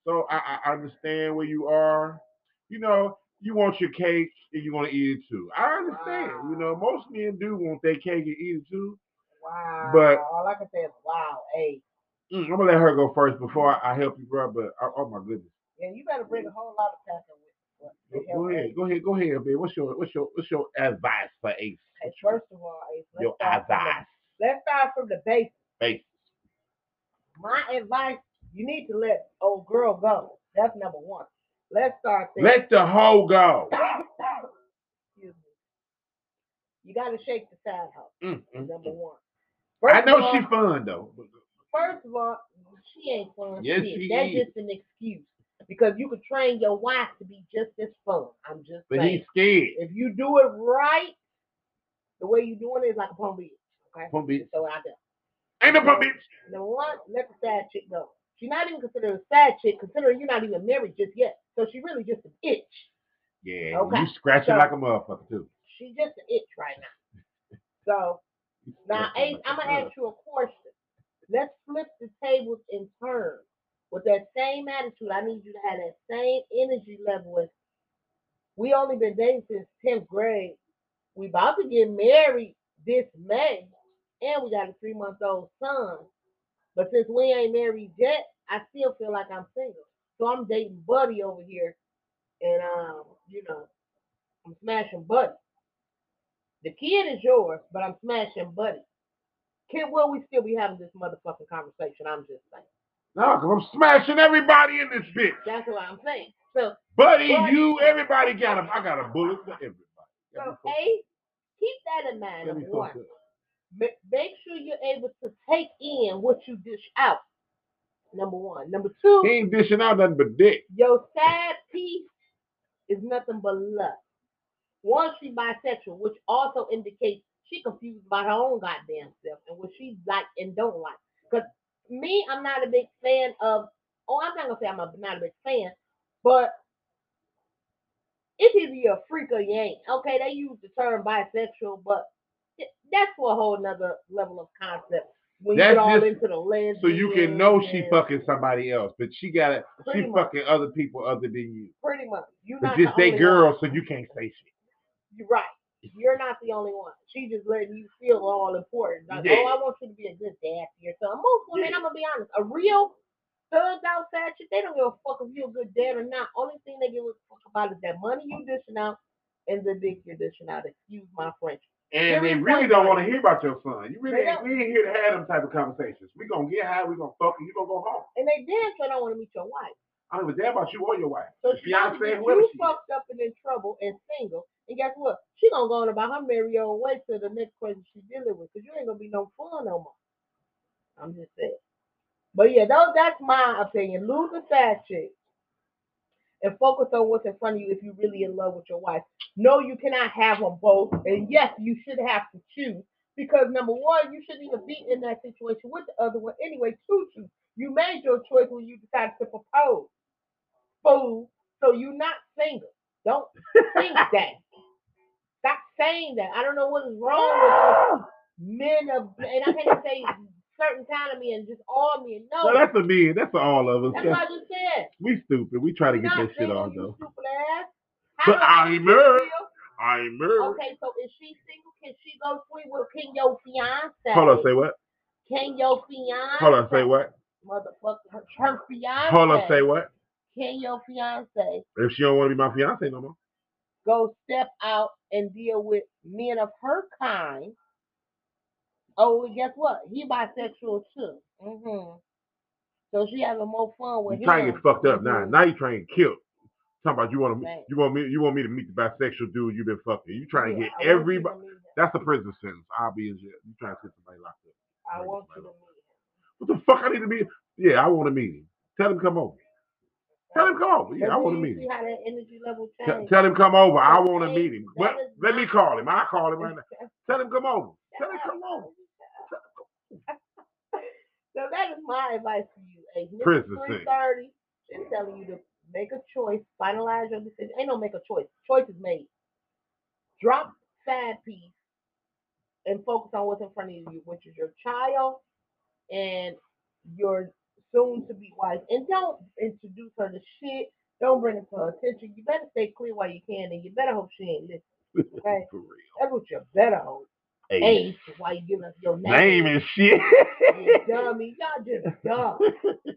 So I, I understand where you are. You know, you want your cake and you want to eat it too. I understand. You know, most men do want their cake and eat it too. Wow. But- all I can say is wow, hey. Mm, I'm gonna let her go first before I, I help you, bro. But oh, oh my goodness, Yeah, you better bring a whole lot of passion with go, with go ahead, go ahead, go ahead, babe. What's your what's your what's your advice for Ace? Hey, first of all, Ace, let's Your start, from advice, the, let's start from the basics. Ace. My advice, you need to let old girl go. That's number one. Let's start there. Let the hoe go. Excuse me. You got to shake the side hoe. Mm, mm, Number one. I know all- she fun though. First of all, she ain't fun. Yes, shit. she That's is. just an excuse because you could train your wife to be just as fun. I'm just But saying. he's scared. If you do it right, the way you doing it is like a pump bitch. Okay. Pump bitch. It out there. Ain't no pump bitch. Number one, let the sad chick go. She's not even considered a sad chick, considering you're not even married just yet. So she really just an itch. Yeah, Okay, you scratching so- like a motherfucker too. She's just an itch right now. So now, Ace, I'm gonna ask you a question. Let's flip the tables in turn. With that same attitude, I need you to have that same energy level. With we only been dating since 10th grade. We about to get married this May, and we got a three month old son. But since we ain't married yet, I still feel like I'm single. So I'm dating Buddy over here, and um, you know, I'm smashing Buddy. The kid is yours, but I'm smashing Buddy. Kid, will we still be having this motherfucking conversation? I'm just saying. No, cause I'm smashing everybody in this bitch. That's what I'm saying. So, Buddy, Buddy. you, everybody got a. I got a bullet for everybody. So A, keep that in mind. Number one, fucked up. Ma- make sure you're able to take in what you dish out. Number one. Number two, He ain't dishing out nothing but dick. your sad piece is nothing but lust. One, she bisexual, which also indicates she confused by her own goddamn self and what she like and don't like. Because me, I'm not a big fan of. Oh, I'm not gonna say I'm a, not a big fan, but it's either you're a freak or you ain't. Okay, they use the term bisexual, but that's for a whole nother level of concept. When you That's get all just into the lesbian, So you can know she fucking somebody else, but she got it. She much. fucking other people other than you. pretty much. You're But not just the they girls, one. so you can't say shit. You're right. You're not the only one. She just letting you feel all important. Like, Yeah. oh, I want you to be a good dad your son. Most women, Yeah. I'm gonna be honest, a real thugged outside shit, they don't give a fuck if you're a good dad or not. Only thing they give a fuck about is that money you dishing out and the dick you're dishing out. Excuse my French. And they really don't want to hear about your son. You really ain't, we ain't here to have them type of conversations. We gonna get high, we gonna fuck, and you gonna go home. And they damn sure don't want to meet your wife. I don't give a damn about you or your wife. So The she about to fiance, get whoever you she fucked up and in trouble and single. And guess what? She gonna go on about her merry old way to the next person she dealing with. Cause you ain't gonna be no fun no more. I'm just saying. But yeah, those that's my opinion. Lose the side chick and focus on what's in front of you if you're really in love with your wife. No, you cannot have them both. And yes, you should have to choose. Because number one, you shouldn't even be in that situation with the other one anyway choose. You made your choice when you decided to propose. Fool. So you're not single. Don't think that. Stop saying that. I don't know what is wrong with men of and I can't say certain kind of men, just all men. No. Well, that's for me. That's for all of us. That's what I just said. we stupid. We try to You're get that shit off though. stupid ass. How But I'm married. I'm married. Okay, so is she single? Can she go free with can your fiance? Hold on, say what? Can your fiance? Hold on, say what? Motherfucker, her, her fiance. Hold on, say what? Can your fiance? If she don't want to be my fiance no more. go step out and deal with men of her kind. Oh, well, guess what? He bisexual too. Mm-hmm. So she having more fun with You him. trying to get fucked up now. Mhm. Now you trying to get killed. Talking about you want to you want me you want me to meet the bisexual dude you've been fucking. You trying to Yeah, get I to everybody. That's a prison sentence. I'll be in jail. You trying to get somebody locked up. I want you to meet him. What the fuck I need to meet? Yeah, I want to meet him. Tell him come over. Tell him come over. Yeah, I want to meet him. How that energy level Tell, change. tell him come over. I want to meet him. Well, let me call him. I'll call him right now. Tell him come over. Tell him come over. So that is my advice to you. A Princess three thirty is telling you to make a choice, finalize your decision. Ain't no make a choice. Choice is made. Drop side piece and focus on what's in front of you, which is your child and your soon to be wife. And don't introduce her to shit. Don't bring it to her attention. You better stay clear while you can, and you better hope she ain't listening. Okay. For real. That's what you better hope. Hey, Ace, why you giving us your name? name and shit. You dummy. Y'all just dumb.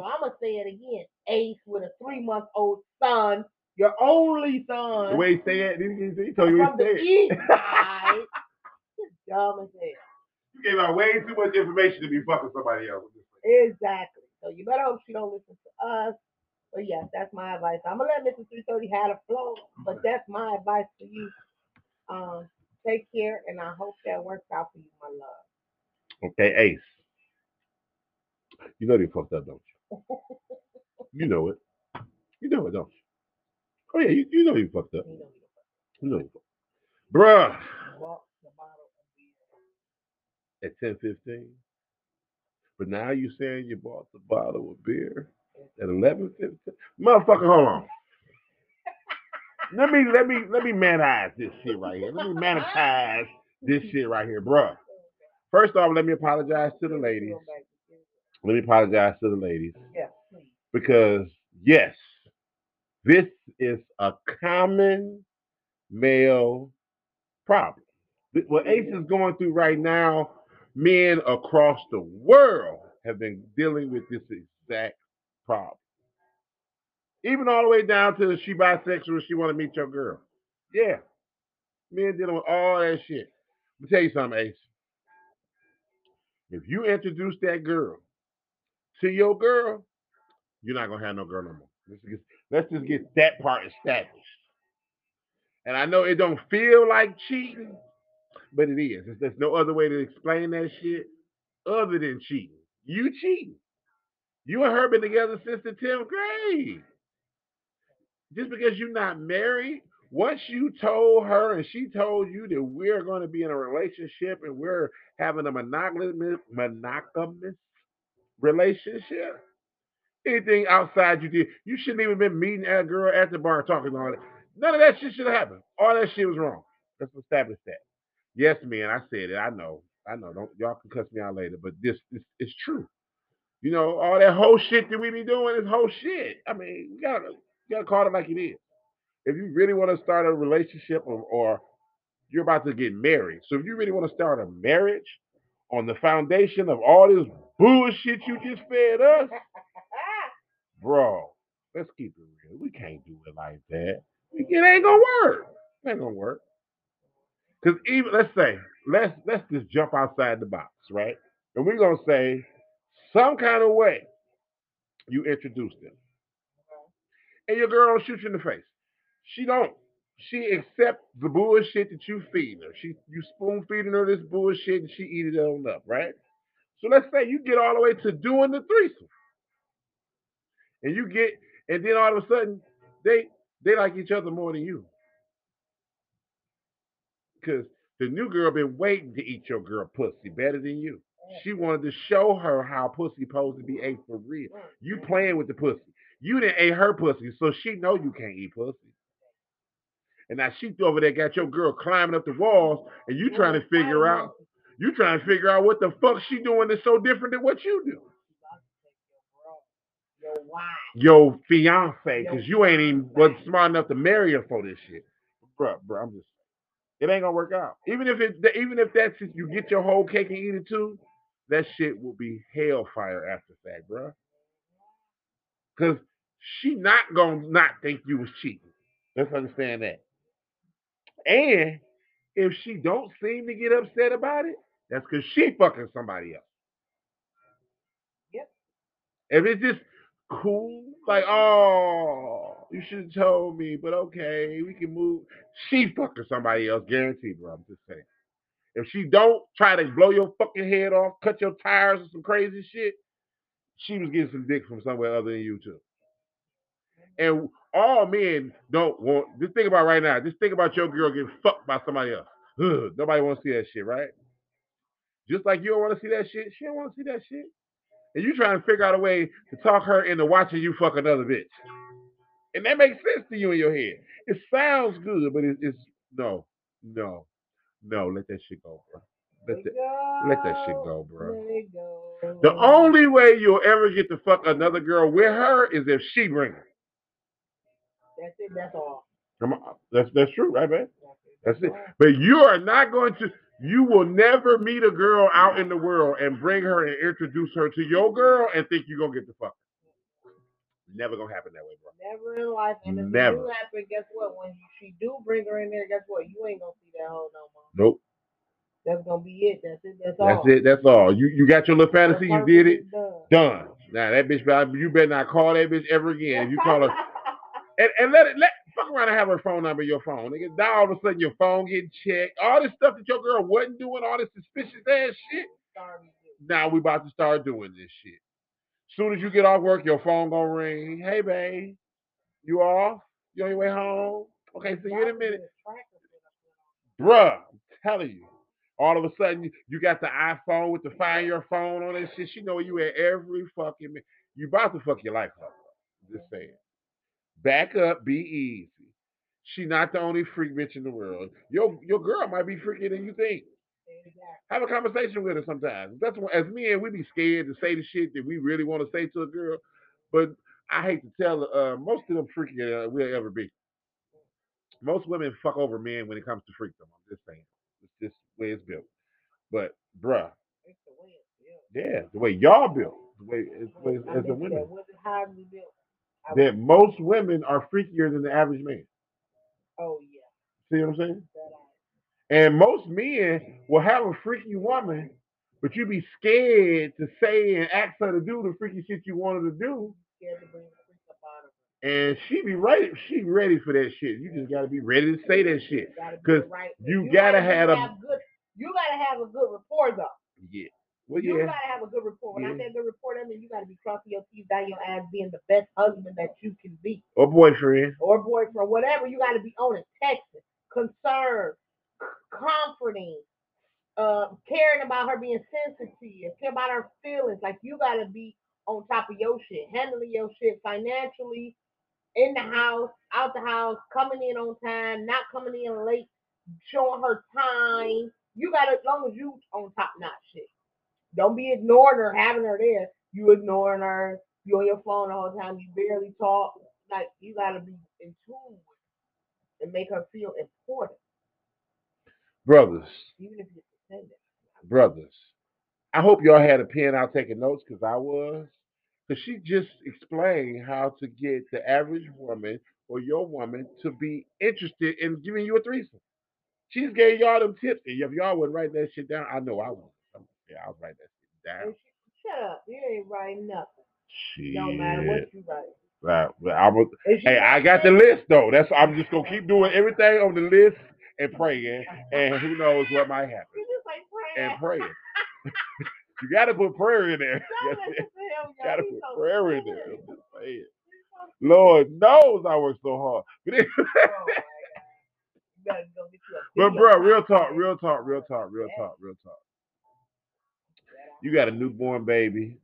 So I'm gonna say it again. Ace with a three month old son, your only son the way he say it, he, he told you from what the he east said. side. Just dumb as hell. you gave out way too much information to be fucking somebody else. Exactly. So you better hope she don't listen to us. But yes, that's my advice. I'm gonna let Mrs. 330 have a flow, but that's my advice to you. Um, take care, and I hope that works out for you, my love. Okay, Ace. You know you fucked up, don't you? You know it. You know it, don't you? Oh yeah, you, you know you fucked up. You know, You fucked Bruh, you bought the bottle of beer. at ten fifteen. But now you saying you bought the bottle of beer at eleven fifteen. Motherfucker, hold on. let me let me let me manize this shit right here. Let me monetize this shit right here, bruh. First off, let me apologize to the ladies. Let me apologize to the ladies. Yeah, because yes, this is a common male problem. What Ace is going through right now, men across the world have been dealing with this exact problem. Even all the way down to she bisexual, she want to meet your girl. Yeah, men dealing with all that shit. Let me tell you something, Ace. If you introduce that girl to your girl, you're not gonna have no girl no more. Let's just, let's just get that part established. And I know it don't feel like cheating, but it is. There's, no other way to explain that shit other than cheating. You cheating. You and her been together since the 10th grade. Just because you're not married, once you told her and she told you that we're going to be in a relationship and we're having a monogamous, monogamous relationship, anything outside you did, you shouldn't even been meeting that girl at the bar talking all that. None of that shit should have happened. All that shit was wrong. Let's establish that. Yes, man, I said it. I know. I know. Don't y'all can cuss me out later, but this this is true. You know, all that whole shit that we be doing is whole shit. I mean, you gotta you gotta call it like it is. If you really want to start a relationship or, or you're about to get married, so if you really want to start a marriage on the foundation of all this bullshit you just fed us, bro, let's keep it real. We can't do it like that. It ain't gonna work. It ain't gonna work. Cause even let's say, let's let's just jump outside the box, right? And we're gonna say some kind of way you introduce them. And your girl don't shoot you in the face. She don't. She accepts the bullshit that you feeding her. She you spoon feeding her this bullshit and she eat it on up, right? So let's say you get all the way to doing the threesome. And you get, and then all of a sudden they they like each other more than you. Because the new girl been waiting to eat your girl pussy better than you. She wanted to show her how pussy supposed to be ate for real. You playing with the pussy. You didn't ate her pussy, so she know you can't eat pussy. And now she over there got your girl climbing up the walls, and you trying to figure out, you trying to figure out what the fuck she doing that's so different than what you do. Your wife. Your fiance, because you ain't even was smart enough to marry her for this shit. Bro, bro, I'm just it ain't gonna work out. Even if it even if that's if you get your whole cake and eat it too, that shit will be hellfire after that, bro. Cause she not gonna not think you was cheating. Let's understand that. And if she don't seem to get upset about it, that's because she fucking somebody else. Yep. If it's just cool, like, oh, you should have told me, but okay, we can move. She fucking somebody else, guaranteed, bro. I'm just saying. If she don't try to blow your fucking head off, cut your tires or some crazy shit, she was getting some dick from somewhere other than you too. And all men don't want. Just think about right now. Just think about your girl getting fucked by somebody else. Ugh, nobody wants to see that shit, right? Just like you don't want to see that shit, she don't want to see that shit. And you trying to figure out a way to talk her into watching you fuck another bitch. And that makes sense to you in your head. It sounds good, but it, it's no, no, no. Let that shit go, bro. Let that, let that shit go, bro. Go. The only way you'll ever get to fuck another girl with her is if she bring her. That's it. That's all. Come on. That's that's true, right, man? That's That's it. But you are not going to. You will never meet a girl out in the world and bring her and introduce her to your girl and think you're gonna get the fuck. Never gonna happen that way, bro. Never in life. And if Never. it do happen, guess what? When she do bring her in there, guess what? You ain't gonna see that hoe no more. Nope. That's gonna be it. That's it. That's, That's all. That's it. That's all. You you got your little fantasy. You did it. done. Done. Now that bitch, you better not call that bitch ever again. If you call her and, and let it let fuck around and have her phone number your phone. Nigga, now all of a sudden your phone getting checked. All this stuff that your girl wasn't doing, all this suspicious ass shit. Now we about to start doing this shit. Soon as you get off work, your phone gonna ring. Hey babe, you off? You on your way home? Okay, see you in a minute. Bruh, I'm telling you. All of a sudden you, you got the iPhone with the find your phone on that shit. She know you at every fucking minute. You about to fuck your life up. Just saying. Back up, be easy. She not the only freak bitch in the world. Your your girl might be freakier than you think. Exactly. Have a conversation with her sometimes. That's why, as men, we be scared to say the shit that we really want to say to a girl. But I hate to tell her, uh, most of them freakier uh, we'll ever be. Most women fuck over men when it comes to freakdom. I'm just saying. It's just the way it's built. But bruh, It's the way it's built. yeah, the way y'all built, the way it's, the way it's I as a bet women, that wasn't how we built. That most women are freakier than the average man. Oh yeah. See what I'm saying? And most men will have a freaky woman, but you be scared to say and ask her to do the freaky shit you wanted to do. scared to bring the freak up out of her. And she be ready. She ready for that shit. You just gotta be ready to say that shit. You gotta be 'Cause you gotta have a- good. You gotta have a good rapport though. Yeah. Well, You yeah. gotta have a good rapport. When I Yeah. say good report, I mean you gotta be crossing your teeth down your ass, being the best husband that you can be, Or boyfriend. or boyfriend, whatever. You gotta be on it, texting, concerned, comforting, uh, caring about her, being sensitive, care about her feelings. Like you gotta be on top of your shit, handling your shit financially, in the house, out the house, coming in on time, not coming in late, showing her time. You gotta, as long as you on top notch shit. Don't be ignoring her, having her there. You ignoring her. You on your phone the whole time. You barely talk. Like you gotta be in tune with her and make her feel important, Brothers. even if you're pretending. Brothers. I hope y'all had a pen out taking notes because I was. Because she just explained how to get the average woman or your woman to be interested in giving you a threesome. She's gave y'all them tips. And if y'all would write that shit down, I know I would. Yeah, I'll write that shit down. shut up. You ain't writing nothing. Shit. No matter what you write. Right. But I was, hey, I got the list though. That's I'm just gonna keep doing everything on the list and praying, and who knows what might happen. You just like praying. And praying. you gotta put prayer in there. Don't That's listen it. to him, You gotta put prayer in there. I'm just saying. Lord knows I work so hard. But, Oh my God. You gotta go get you a but bro, real talk, real talk, real talk, real talk, real talk. You got a newborn baby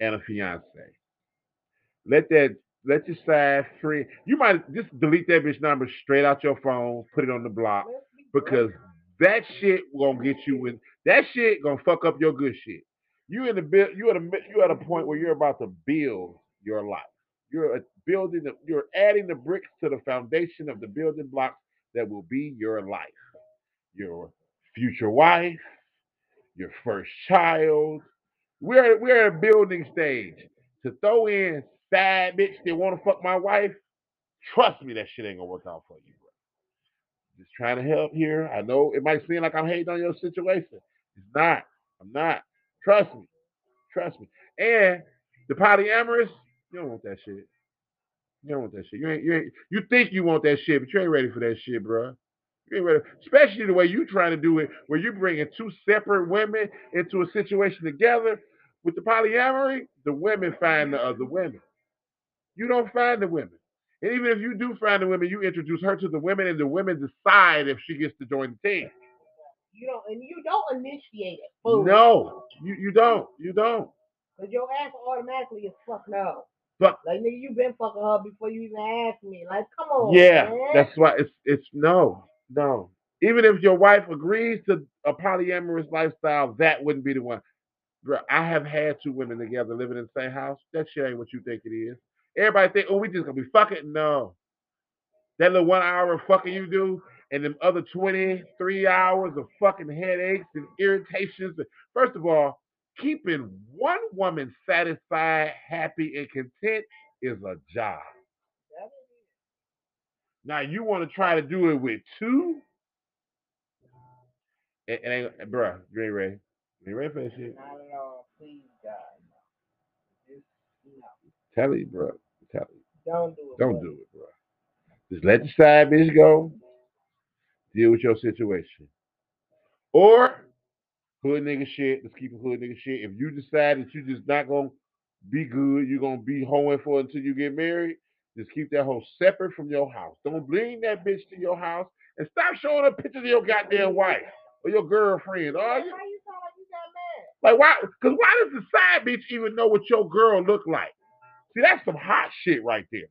and a fiance. Let that let your side free. You might just delete that bitch number straight out your phone, put it on the block. Because that shit gonna get you in. That shit gonna fuck up your good shit. You in the build. You at a you at a point where you're about to build your life. You're a building. The, you're adding the bricks to the foundation of the building blocks that will be your life. Your future wife, your first child. We're we're at a building stage. To throw in side bitch that want to fuck my wife, Trust me, that shit ain't gonna work out for you, bro. Just trying to help here. I know it might seem like I'm hating on your situation. It's not. I'm not. Trust me. Trust me. And the polyamorous, you don't want that shit. You don't want that shit. You ain't, you ain't, you think you want that shit, but you ain't ready for that shit, bro. You ain't ready. Especially the way you're trying to do it, where you're bringing two separate women into a situation together. With the polyamory, the women find the other women. You don't find the women. And even if you do find the women, you introduce her to the women, and the women decide if she gets to join the team. You don't, and you don't initiate it. No, you, you don't. You don't. Cause your ass automatically is fuck no. But- like nigga, you been fucking her before you even asked me. Like, come on. Yeah, man. that's why it's it's no, no. Even if your wife agrees to a polyamorous lifestyle, that wouldn't be the one. Bro, I have had two women together living in the same house. That shit ain't what you think it is. Everybody think, oh, we just gonna be fucking. No. That little one hour of fucking you do, and them other 23 hours of fucking headaches and irritations. First of all, keeping one woman satisfied, happy, and content is a job. Now you want to try to do it with two? It, it ain't, bruh, you ain't ready. You ain't ready for that shit. Not at all. Please, God. No. Just, no. Tell you, bruh. Tell you. Don't do it. Don't bro. do it, bruh. Just let the side bitch go. Deal with your situation. Or hood nigga shit. Let's keep it hood nigga shit. If you decide that you just not gonna be good, you're gonna be hoeing for it until you get married. Just keep that hoe separate from your house. Don't bring that bitch to your house and stop showing her pictures of your goddamn wife or your girlfriend. Oh, you, you like you got mad? like why? Because why does the side bitch even know what your girl look like? See, that's some hot shit right there.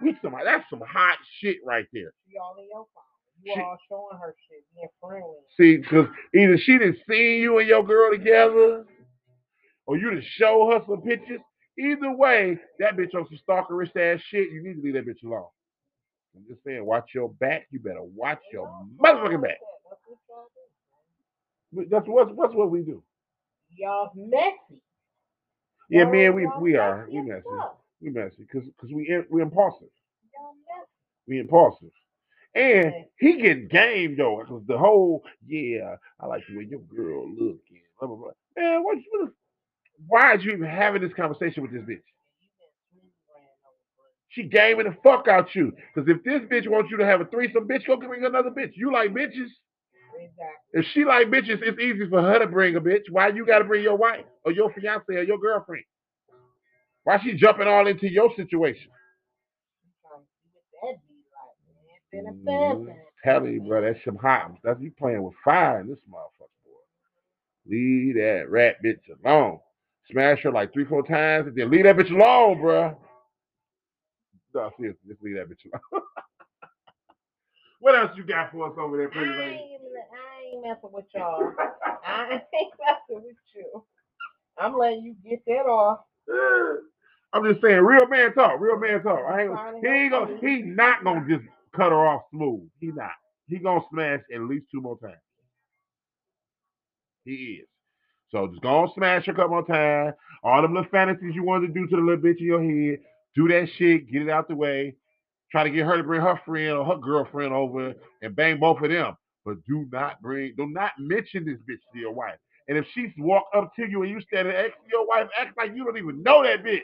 We some that's some hot shit right there. She all in your phone. You She- all showing her shit, being friendly. See, because either she didn't see you and your girl together, or you done show her some pictures. Either way, that bitch on some stalkerish ass shit. You need to leave that bitch alone. I'm just saying, watch your back. You better watch your motherfucking back. That's what y'all do. But That's what what's what we do. Y'all messy. Yeah, man, we we are we messy. We messy because because we we impulsive. We impulsive. And he getting game though, because the whole yeah, I like the way your girl look and blah blah blah. Man, what, the- why is you even having this conversation with this bitch? She gaming the fuck out you. Because if this bitch wants you to have a threesome, bitch, go bring another bitch. You like bitches. Exactly. If she like bitches, it's easy for her to bring a bitch. Why you gotta bring your wife or your fiance or your girlfriend? Why she jumping all into your situation? Trying to see what that be like, man. Been a Mhm. fan. Telling you, bro, that's some hot. That's you playing with fire in this motherfucker, boy. Leave that rat bitch alone. Smash her like three, four times, and then leave that bitch alone, bro. No, seriously, just leave that bitch alone. what else you got for us over there, I pretty ain't, lady? I ain't messing with y'all. I ain't messing with you. I'm letting you get that off. I'm just saying, real man talk, real man talk. I ain't, he ain't gonna, he not gonna just cut her off smooth. He not. He gonna smash at least two more times. He is. So just go and smash her a couple more times. All them little fantasies you wanted to do to the little bitch in your head, do that shit, get it out the way. Try to get her to bring her friend or her girlfriend over and bang both of them. But do not bring, do not mention this bitch to your wife. And if she's walk up to you and you standing next to your wife, act like you don't even know that bitch.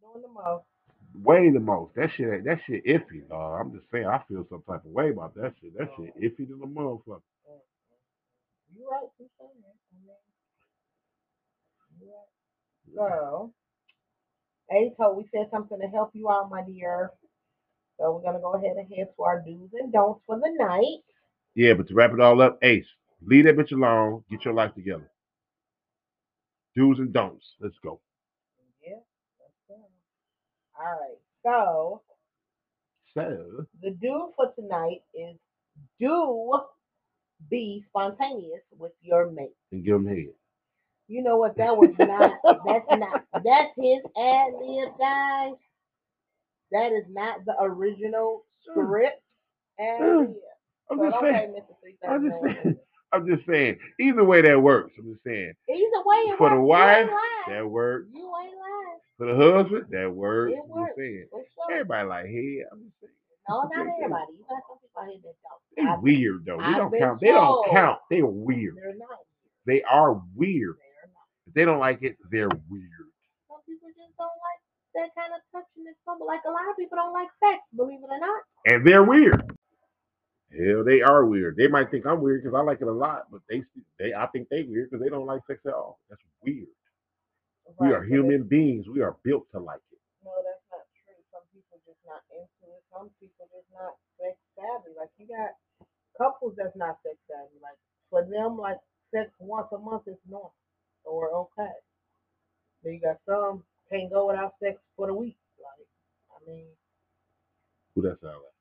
Doing the most. Way the most. That shit that shit iffy, dog. I'm just saying, I feel some type of way about that shit. That shit iffy to the motherfucker. You right, you saying that. I mean, you right. So, Ato, we said something to help you out, my dear. So we're gonna go ahead and head to our do's and don'ts for the night. Yeah, but to wrap it all up, Ace, leave that bitch alone. Get your life together. Do's and don'ts. Let's go. Yeah. All right. So So, the do for tonight is do be spontaneous with your mate. and give him head. You know what? That was not. That's not. That's his ad lib, guys. That is not the original script. I'm So just saying. I'm just saying. I'm just saying. Either way that works. I'm just saying. Either way, For the wife, you ain't lying. That works. You ain't lying. For the husband, that word It you works. said. For sure. Everybody like, hey, I'm just saying. No, not they- everybody. You got some people out here that don't. They I- weird though. They I've don't count. They don't count. They're weird. They're not. They are weird. They're not. If they don't like it, they're weird. Some people just don't like that kind of touching and fumble. Like a lot of people don't like sex, believe it or not. And they're weird. Hell, they are weird. They might think I'm weird because I like it a lot, but they they I think they weird because they don't like sex at all. That's weird. We are human beings. We are built to like it. No, that's not true. Some people just not into it. Some people just not sex savvy. Like you got couples that's not sex savvy. Like for them, like sex once a month is normal or okay. Then you got some can't go without sex for the week. Like I mean, Who that sound like?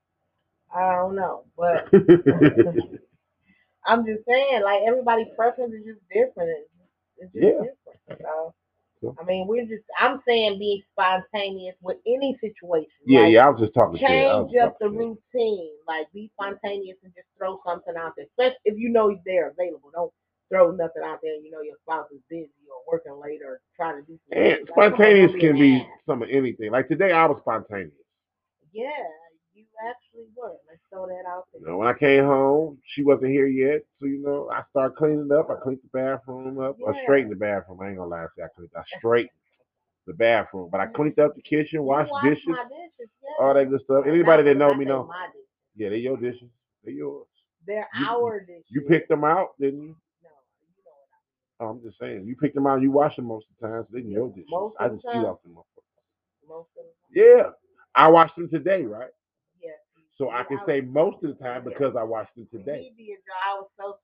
I don't know, but? I'm just saying, like everybody's preference is just different. It's just Yeah. different. So. Sure. I mean, we're just. I'm saying be spontaneous with any situation. yeah, Like, yeah. I was just talking change up the routine. Like be spontaneous and just throw something out there. Especially if you know they're available. Don't throw nothing out there. and You know your spouse is busy or working late or trying to do something. And Like, spontaneous don't can an be some of anything. Like today, I was spontaneous. Yeah, actually were. Let's throw that out You there. know, when I came home, she wasn't here yet, so you know, I started cleaning up. I cleaned the bathroom up. I straightened the bathroom. I ain't gonna lie, I cleaned. I straightened the bathroom, but I mm-hmm. cleaned up the kitchen, You washed wash dishes, dishes. Yeah. all that good stuff. Anybody that know I me know. Yeah, they your dishes. They're yours. They're You- our dishes. You picked them out, didn't you? No, you know what I Oh, I'm just saying. You picked them out. You wash them most of the time. So they your dishes. Most I just eat off them. motherfuckers. Most of the time. Yeah, I washed them today, right? So I can say most of the time because I washed them today. He did, y'all. I was so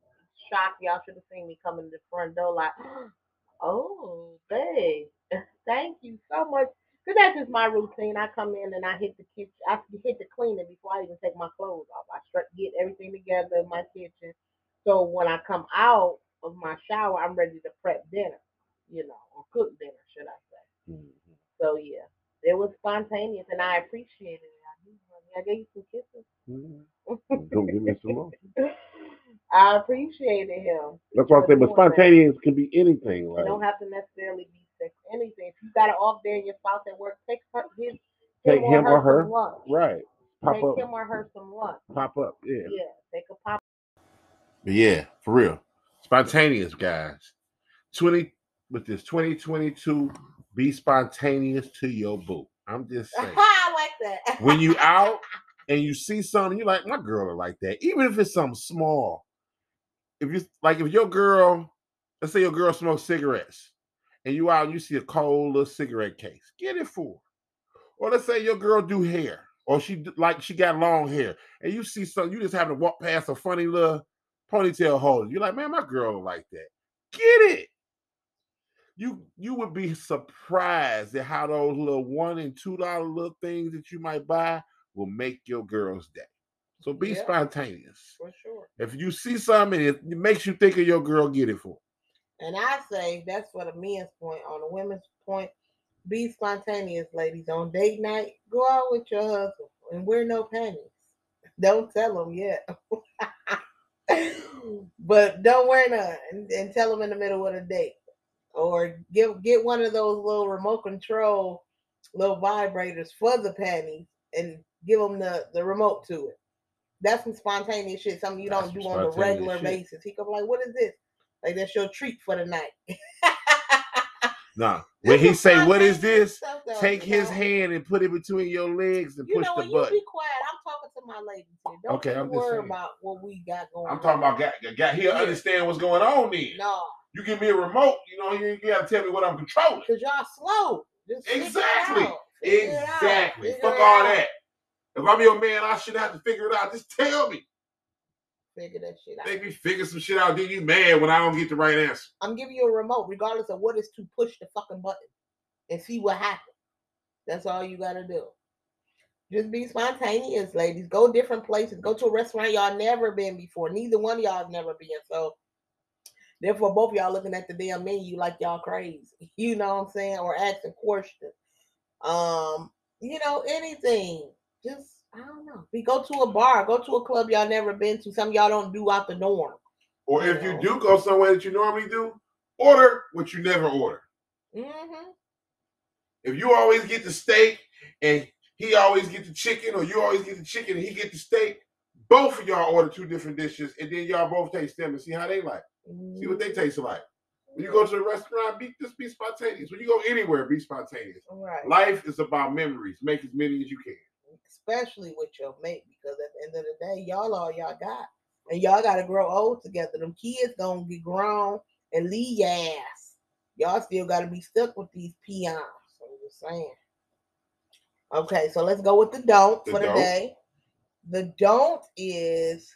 shocked. Y'all should have seen me coming to the front door like, oh, babe, thank you so much. Cause that's just my routine. I come in and I hit the kitchen. I hit the cleaning before I even take my clothes off. I start get everything together in my kitchen. So when I come out of my shower, I'm ready to prep dinner. You know, or cook dinner, should I say? Mhm. So yeah, it was spontaneous, and I appreciated it. I, do, honey. I gave you some kisses. Mhm. Don't give me some more. I appreciated him. That's what I for say. But doing that. spontaneous can be anything. It Like don't have to necessarily be sex. Anything. If you got it off there and your spouse at work, take her, his, Take him or her. some lunch. right, pop take up, him or her some lunch. pop up. Yeah. Yeah, take a pop. But yeah, for real. Spontaneous guys. 20 with this 2022, be spontaneous to your boo. I'm just saying. I like that. when you out and you see something, you're like, my girl are like that. Even if it's something small. If you like if your girl, let's say your girl smokes cigarettes and you out and you see a cold little cigarette case, get it for her. Or let's say your girl do hair, or she like she got long hair, and you see something, you just have to walk past a funny little ponytail holder. You're like, man, my girl like that. Get it. You you would be surprised at how those little one and two dollar little things that you might buy will make your girl's day. So be Yeah. spontaneous. For sure. If you see something it makes you think of your girl, get it for. And I say that's for the men's point. On the women's point, be spontaneous, ladies. On date night, go out with your husband and wear no panties. Don't tell them yet. but don't wear none and, and tell them in the middle of the date. Or give get one of those little remote control little vibrators for the panties and give them the, the remote to it. That's some spontaneous shit, something you That's don't do on a regular shit. basis. He could be like, what is this? Like that's your treat for the night. Nah. When he say, "What is this?" though, Take his know? hand and put it between your legs and You push know, the when button. you be quiet, I'm talking to my ladies here. Don't Okay, I'm worry about what we got going on. I'm on. talking about got, got he'll Yeah. understand what's going on then. No, You give me a remote, you know, you, you gotta tell me what I'm controlling. because y'all slow. Just Exactly. out. Figure it out. Exactly. Fuck all that. If I'm your man, I shouldn't have to figure it out. Just tell me. Figure that shit out. Make me figure some shit out. Then you mad when I don't get the right answer. I'm giving you a remote, regardless of what is to push the fucking button and see what happens. That's all you gotta do. Just be spontaneous, ladies. Go different places. Go to a restaurant y'all never been before. Neither one of y'all have never been. So therefore, both y'all looking at the damn menu like y'all crazy. You know what I'm saying? Or asking questions. Um, you know, anything. Just I don't know. We go to a bar, go to a club y'all never been to. Some y'all don't do out the norm. Or if you Yeah. do go somewhere that you normally do, order what you never order. Mm-hmm. If you always get the steak and he always get the chicken, or you always get the chicken and he get the steak, both of y'all order two different dishes, and then y'all both taste them and see how they like. See what they taste like. When you go to the restaurant, be just be spontaneous. When you go anywhere, be spontaneous. Right. Life is about memories. Make as many as you can. Especially with your mate, because at the end of the day, y'all all y'all got. And y'all gotta grow old together. Them kids gonna get grown and leave your ass. Y'all still gotta be stuck with these peons. I'm just saying. Okay, so let's go with the don't The for the don't. day. The don't is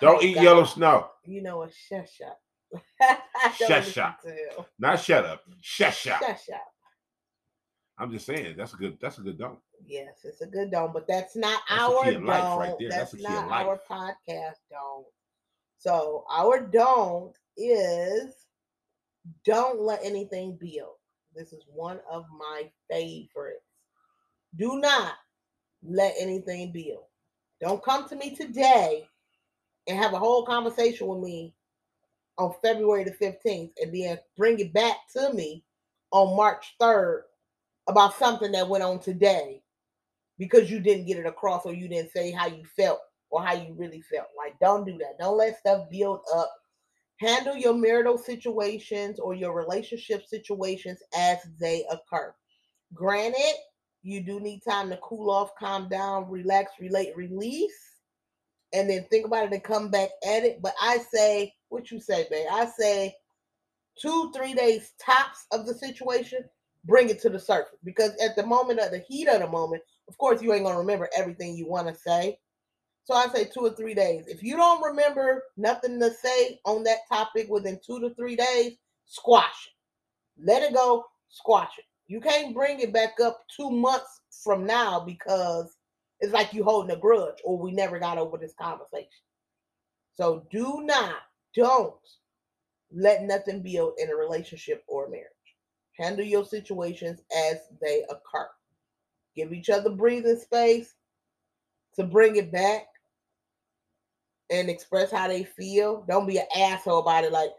Don't eat God. yellow snow. you know a shut shot. Shut shot. Not shut up. Shut shot. I'm just saying that's a good. That's a good don't. Yes, it's a good dome, but that's not That's our dome. right there. That's, That's the key of not our podcast dome. So our don't is don't let anything build. This is one of my favorites. Do not let anything build. Don't come to me today and have a whole conversation with me on February the 15th and then bring it back to me on March 3rd about something that went on today because you didn't get it across or you didn't say how you felt or how you really felt. Like, don't do that. Don't let stuff build up. Handle your marital situations or your relationship situations as they occur. Granted, you do need time to cool off, calm down, relax, relate, release, and then think about it and come back at it. But I say, what you say, babe? I say two, three days tops of the situation, bring it to the surface. Because at the moment of the heat of the moment, of course, you ain't gonna remember everything you want to say. So I say two or three days. If you don't remember nothing to say on that topic within two to three days, squash it. Let it go, squash it. You can't bring it back up two months from now because it's like you holding a grudge or we never got over this conversation. So do not, don't let nothing build in a relationship or marriage. Handle your situations as they occur. Give each other breathing space to bring it back and express how they feel. Don't be an asshole about it. Like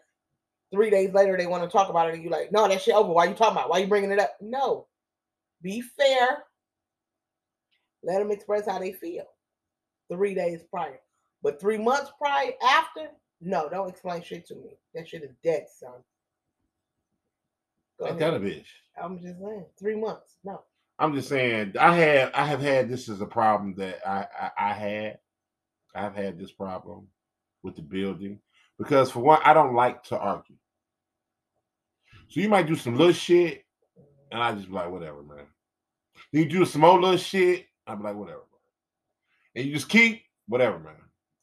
three days later, they want to talk about it, and you're like, no, that shit over. Why you talking about? Why you bringing it up? No, be fair. Let them express how they feel. Three days prior, but three months prior after, no, don't explain shit to me. That shit is dead, son. Go Ain't ahead. that a bitch? I'm just saying, three months. No. I'm just saying. I have I have had this as a problem that I. I, I had. I've had this problem with the building because for one, I don't like to argue. So you might do some little shit, and I just be like, whatever, man. Then you do some more little shit, I'd be like, whatever. And you just keep whatever, man.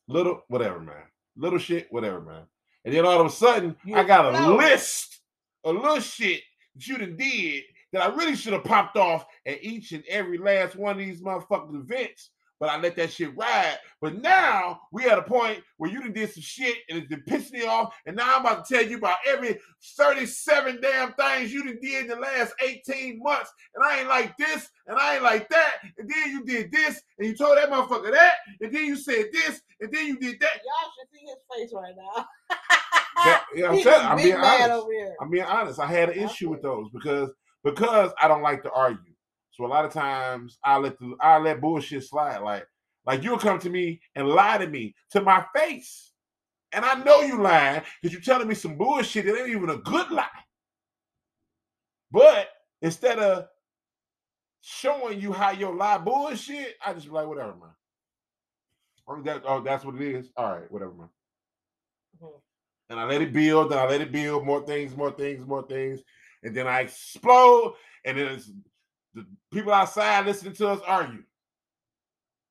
Little, whatever, man. Little shit, whatever, man. And then all of a sudden, You I got a explode. list of little shit that you done did that I really should have popped off at each and every last one of these motherfucking events. But I let that shit ride. But now we at a point where you done did some shit and it's been pissing me off. And now I'm about to tell you about every 37 damn things you done did in the last 18 months. And I ain't like this, and I ain't like that. And then you did this, and you told that motherfucker that, and then you said this, and then you did that. Y'all should see his face right now. That- yeah, I'm, telling, I'm being honest. over here. I'm being honest. I had an issue with those because because I don't like to argue. So a lot of times I let the I let bullshit slide. Like like you'll come to me and lie to me to my face, and I know you lying because you're telling me some bullshit that ain't even a good lie. But instead of showing you how your lie bullshit, I just be like whatever, man. Oh, that, oh, that's what it is. All right, whatever, man Mhm. and I let it build, and I let it build more things, more things, more things, and then I explode, and then it's the people outside listening to us argue.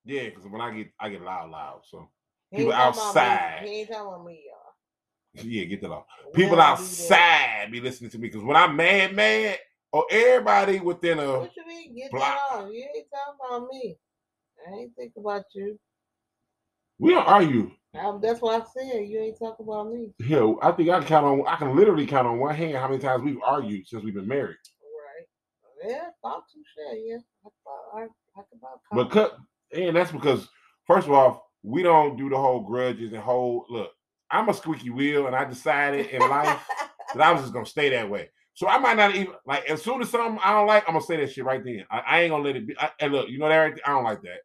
Yeah, because when I get I get loud, loud. So people talking me. outside. He ain't talking about me, y'all. yeah, get that off. People don't do that. outside be listening to me because when I'm mad, mad, or everybody within a What you mean? Get block. that off. You ain't talking about me. I ain't think about you. we don't argue. Um, that's what I said. You ain't talking about me. Hell, I think I can count on I can literally count on one hand how many times we've argued since we've been married. Yeah, about to share, yeah. I thought I, I could about But cut, and that's because first of all, we don't do the whole grudges and whole look. I'm a squeaky wheel, and I decided in life that I was just gonna stay that way. So I might not even like as soon as something I don't like, I'm gonna say that shit right then. I, I ain't gonna let it be. I, and look, you know that right? I don't like that.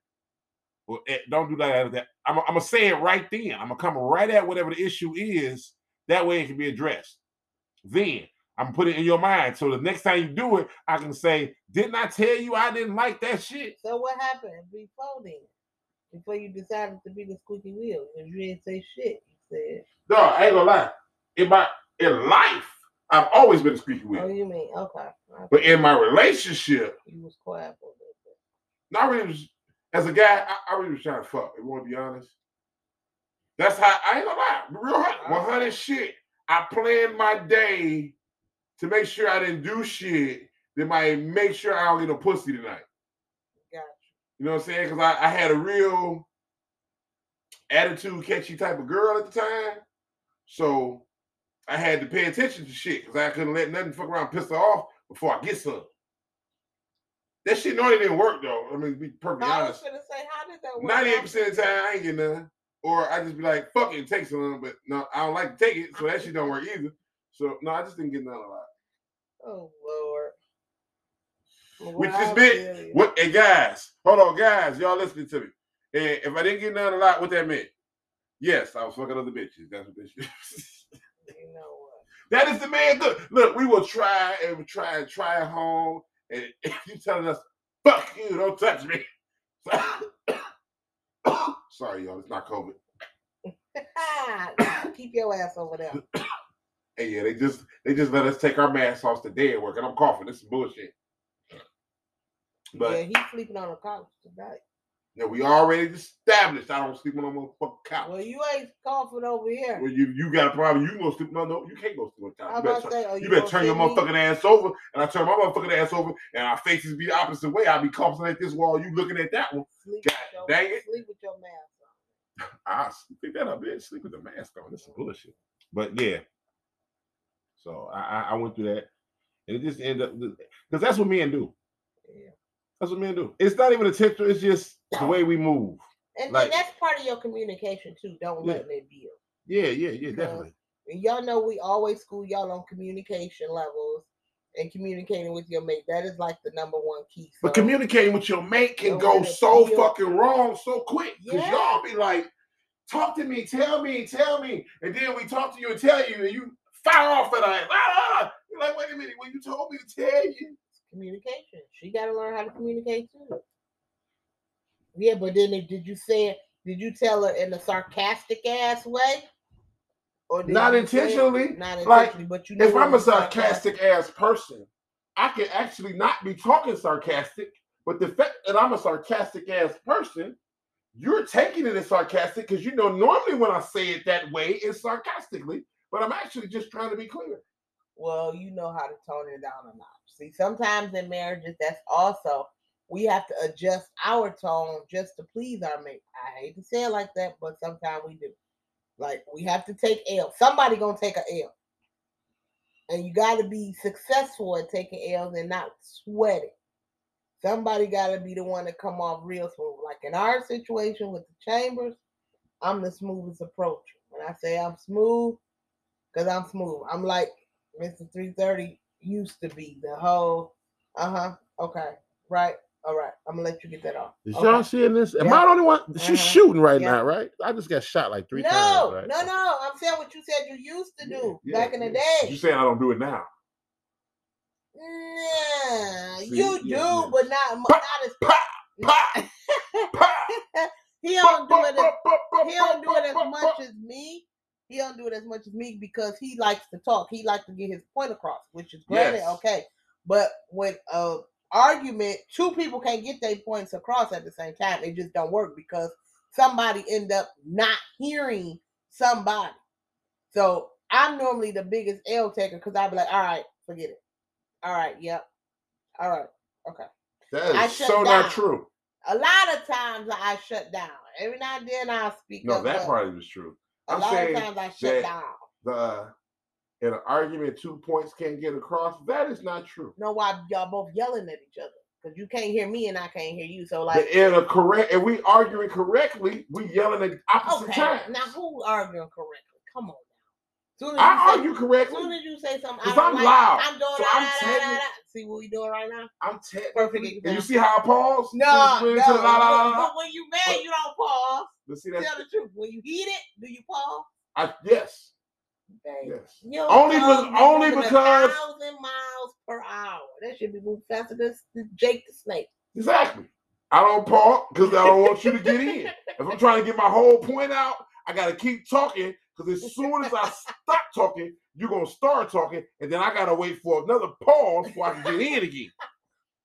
Well, eh, don't do that. that. I'm, I'm gonna say it right then. I'm gonna come right at whatever the issue is. That way it can be addressed. Then I'm gonna put it in your mind. So the next time you do it, I can say, "Didn't I tell you I didn't like that shit?" So what happened before then? Before you decided to be the squeaky wheel, because you didn't say shit. You said, No, I ain't gonna lie. In my in life, I've always been a squeaky "Oh, wheel. you mean okay?" I But in my relationship, you was quiet for a little bit. not really was, as a guy, I, I really was trying to fuck. If you want to be honest, that's how I ain't gonna lie. Real hot, one hundred shit. I planned my day to make sure I didn't do shit that might make sure I don't get no pussy tonight. Gotcha. You know what I'm saying? Because I, I had a real attitude catchy type of girl at the time. So I had to pay attention to shit because I couldn't let nothing fuck around piss her off before I get some. That shit normally didn't work though. I mean, to be perfectly I was honest. gonna say, how did that work? Ninety-eight percent of the time I ain't get none. Or I just be like, fuck it, take some, but no, I don't like to take it, so that shit don't work either. So no, I just didn't get none a lot. Oh Lord. Which is big. What and guys, hold on, guys, y'all listening to me. And if I didn't get none a lot, what that meant? Yes, I was fucking other bitches. That's what this shit. You know what? that is the man. Look, look, we will try and try and try at home. And if you telling us, fuck you, don't touch me. Sorry, y'all, it's not COVID. Keep your ass over there. Hey, yeah, they just they just let us take our masks off today at work, and I'm coughing. This is bullshit. But yeah, he's sleeping on a couch tonight. yeah, we already established I don't sleep on no motherfucking couch. Well, you ain't coughing over here. Well, you you got a problem. You gonna sleep? No, no, you can't go sleep on I couch. You better, turn, say, oh, you you better turn your me? motherfucking ass over, and I turn my motherfucking ass over, and our faces be the opposite way. I'll be coughing at this wall, you looking at that one. Sleep God your, dang it. Sleep with your mask on. I pick that up, bitch. Sleep with the mask on. This is bullshit. But yeah. So I I, went through that, and it just ended up because that's what men do. Yeah. That's what men do. It's not even a intentional. It's just the way we move. And, Like- and that's part of your communication too. Don't Yeah. let it be. Yeah, yeah, yeah, definitely. And y'all know we always school y'all on communication levels and communicating with your mate. That is like the number one key. But communicating with your mate can go so feel- fucking wrong so quick. Because Yeah. y'all be like, talk to me, tell me, tell me. And then we talk to you and tell you, and you fire off at us. Ah! You're like, wait a minute, well, you told me to tell you. communication. She got to learn how to communicate too. Yeah, but then if- did you say it? Did you tell her in a sarcastic ass way? Or did Not you say it- intentionally. Not Like, intentionally, but you know If I'm a sarcastic. sarcastic ass person, I can actually not be talking sarcastic, but the fact that I'm a sarcastic ass person, you're taking it as sarcastic because you know normally when I say it that way, it's sarcastically, but I'm actually just trying to be clear. Well, you know how to tone it down a notch. See, sometimes in marriages, that's also we have to adjust our tone just to please our mate. I hate to say it like that, but sometimes we do. Like we have to take L. Somebody gonna take a L, and you got to be successful at taking L's and not sweat it. Somebody got to be the one to come off real smooth. Like in our situation with the chambers, I'm the smoothest approach. When I say I'm smooth, because I'm smooth. I'm like Mr. 330 used to be. The whole, uh huh, okay, right, all right. I'm gonna let you get that off. Is Okay. y'all seeing this? Am Yeah. I the only one? She's Uh-huh. shooting right Yeah. now, right? I just got shot like three no, times. Right? no, no. I'm saying what you said you used to do yeah, back in the day. You saying I don't do it now? Nah, See, you do, yeah, yeah. but not Pa- not as Pa, pa, pa. he don't do it. As, he don't do it as pa, pa, much as me. He don't do it as much as me because he likes to talk. He likes to get his point across, which is granted Yes. okay. But when a argument, two people can't get their points across at the same time. It just don't work because somebody end up not hearing somebody. So I'm normally the biggest L taker because I'd be like, all right, forget it. All right, yep. All right, okay. That is so down. not true. A lot of times I shut down. Every now and then I'll speak No, up. that part was true. A I'm lot of times I shut down. The in an argument, two points can't get across. That is not true. No, why y'all both yelling at each other because you can't hear me and I can't hear you. So like, in a correct, and we arguing correctly, we yelling at opposite okay, times. now who arguing correctly? Come on. Soon as I argue correctly. soon as you say something, I 'Cause don't I'm like, loud, I'm doing so I'm da. See what we doing right now? I'm Perfect technically. And you see how I pause? No, no. la. But when you mad, you don't pause. But see that's Tell the truth. When you heat it, do you pause? I, yes, Dang. yes. Your Only cars be- be only because- thousand miles per hour. That should be moving faster than Jake the Snake. Exactly. I don't pause because I don't want you to get in. If I'm trying to get my whole point out, I gotta keep talking because as soon as I stop talking, you're gonna start talking, and then I gotta wait for another pause before I can get in again.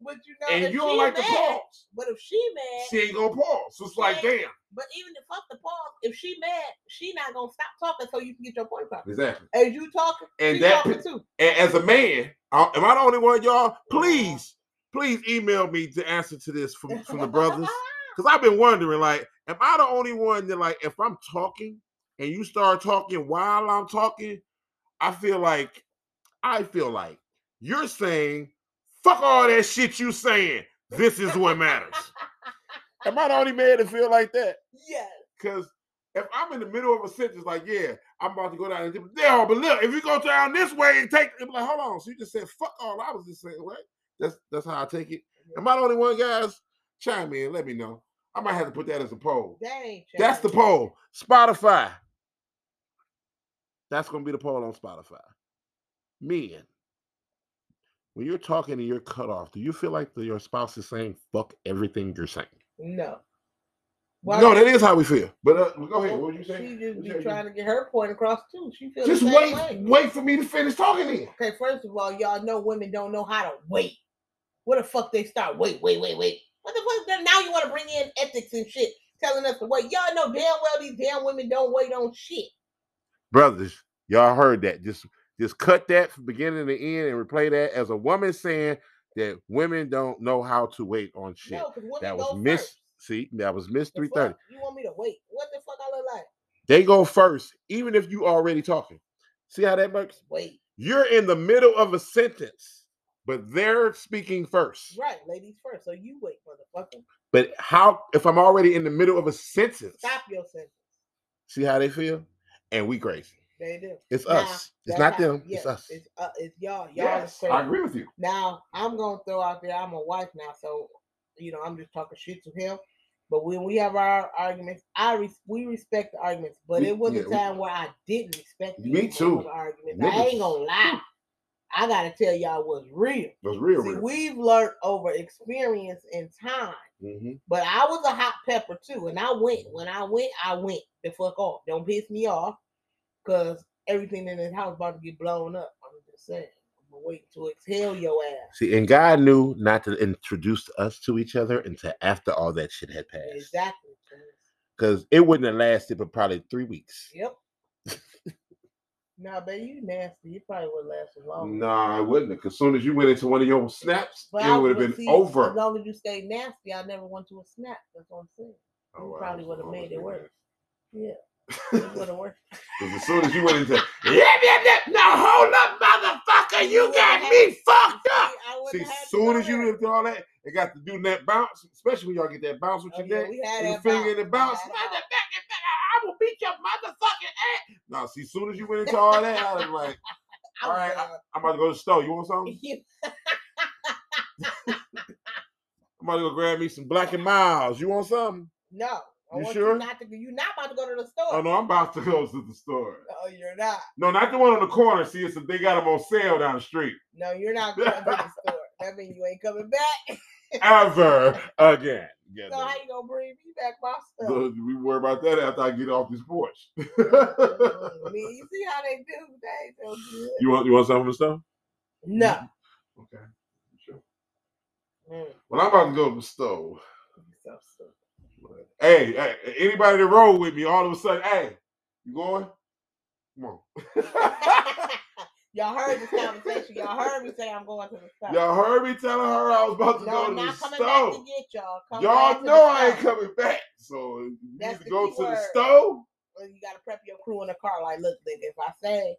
But you know, And you don't like the mad, pause. But if she mad, She ain't gonna pause. So it's like, damn. but even if fuck the pause, if she mad, she not gonna stop talking so you can get your point across. Exactly. As you talking, And that talking too. And as a man, I- am I the only one, y'all? Please, please email me the answer to this from, from the brothers. Because I've been wondering, like, am I the only one that, like, if I'm talking and you start talking while I'm talking, I feel like, I feel like you're saying, fuck all that shit you saying. This is what matters. am I the only man that feel like that? yes. Because if I'm in the middle of a sentence, like, yeah, I'm about to go down, and yeah, but look, if you go down this way and take, it, like, hold on, so you just said fuck all. I was just saying, right? That's that's how I take it. Am I the only one, guys? Chime in, let me know. I might have to put that as a poll. That ain't That's the poll. Spotify. That's gonna be the poll on Spotify. Men, when you're talking and you're cut off, do you feel like the, your spouse is saying "fuck everything you're saying"? No. Why no, that is how we feel. But uh, go ahead. What you She saying? just be trying to get her point across too. She feels Just the same wait, way. wait for me to finish talking. Then Okay, first of all, y'all know women don't know how to wait. What the fuck they start? Wait, wait, wait, wait. What the fuck? Now you want to bring in ethics and shit, telling us to wait. Y'all know damn well these damn women don't wait on shit. brothers, y'all heard that. Just just cut that from beginning to end and replay that as a woman saying that women don't know how to wait on shit. No, that was miss. first. See, that was miss The three fuck? thirty. You want me to wait? What the fuck I look like? They go first, even if you already talking. See how that works? Wait. You're in the middle of a sentence, but they're speaking first. Right, ladies first. So you wait, motherfucker. But how if I'm already in the middle of a sentence? Stop your sentence. See how they feel? And we crazy. They do. It's Now, us. It's not them. yes, It's us. It's, uh, it's y'all. Y'all Yes, crazy. I agree with you. Now I'm gonna throw out there. I'm a wife now, so you know I'm just talking shit to him. But when we have our arguments, I res- we respect the arguments. But We- it was yeah, a we- time where I didn't respect Me these too. motherfucking arguments. I ain't gonna lie. I gotta tell y'all what's real. That's real, See, real. we've learned over experience and time. hmm But I was a hot pepper too, and I went. When I went, I went the fuck off. Don't piss me off, cause everything in this house about to get blown up. I'm just saying. I'm waiting to exhale your ass. See, and God knew not to introduce us to each other until after all that shit had passed. Exactly. cuz. It wouldn't have lasted but probably three weeks. Yep. nah, baby, you nasty. You probably would last as long. Nah, I wouldn't have. Because soon as you went into one of your snaps, But it would have been see, over. As long as you stay nasty, I never went to a snap. That's what I'm saying. Oh, You wow, probably would have made it worse. Yeah, thinking. it would have worked. Because as soon as you went into, yeah, yeah, yeah, now hold up, motherfucker, you got me fucked up. See, to soon as you there. did all that, it got to do that bounce, especially when y'all get that bounce with Oh, your yeah, neck. we had and the finger in the bounce. bounce. We had that I will beat your motherfucking ass. No, see, as soon as you went into all that, I was like, I all right, uh, I'm about to go to the store. You want something? I'm about to go grab me some Black and Milds. You want something? no, I You sure? you not to. You're not about to go to the store. Oh no, I'm about to go to the store. No, you're not. No, not the one on the corner. See, it's a, they got them on sale down the street. No, you're not going to the store. That means you ain't coming back. Ever again. Yeah, So how you gonna bring me back my stuff? so we worry about that after I get off this porch. Mm, I mean, you see how they do? They so good. you want you want some of the stuff? No. Okay. Sure. Mm, Well, I'm about to go to the store. so stupid. Hey, hey, anybody that roll with me, all of a sudden, hey, you going? Come on. Y'all heard this conversation. Y'all heard me say I'm going to the store. Y'all heard me telling her I was about to no, go to the not coming back to store. get y'all. Come Y'all know I ain't coming back. So you That's need to the go to the word. store. Well, you gotta prep your crew in the car. Like, look, nigga, if I say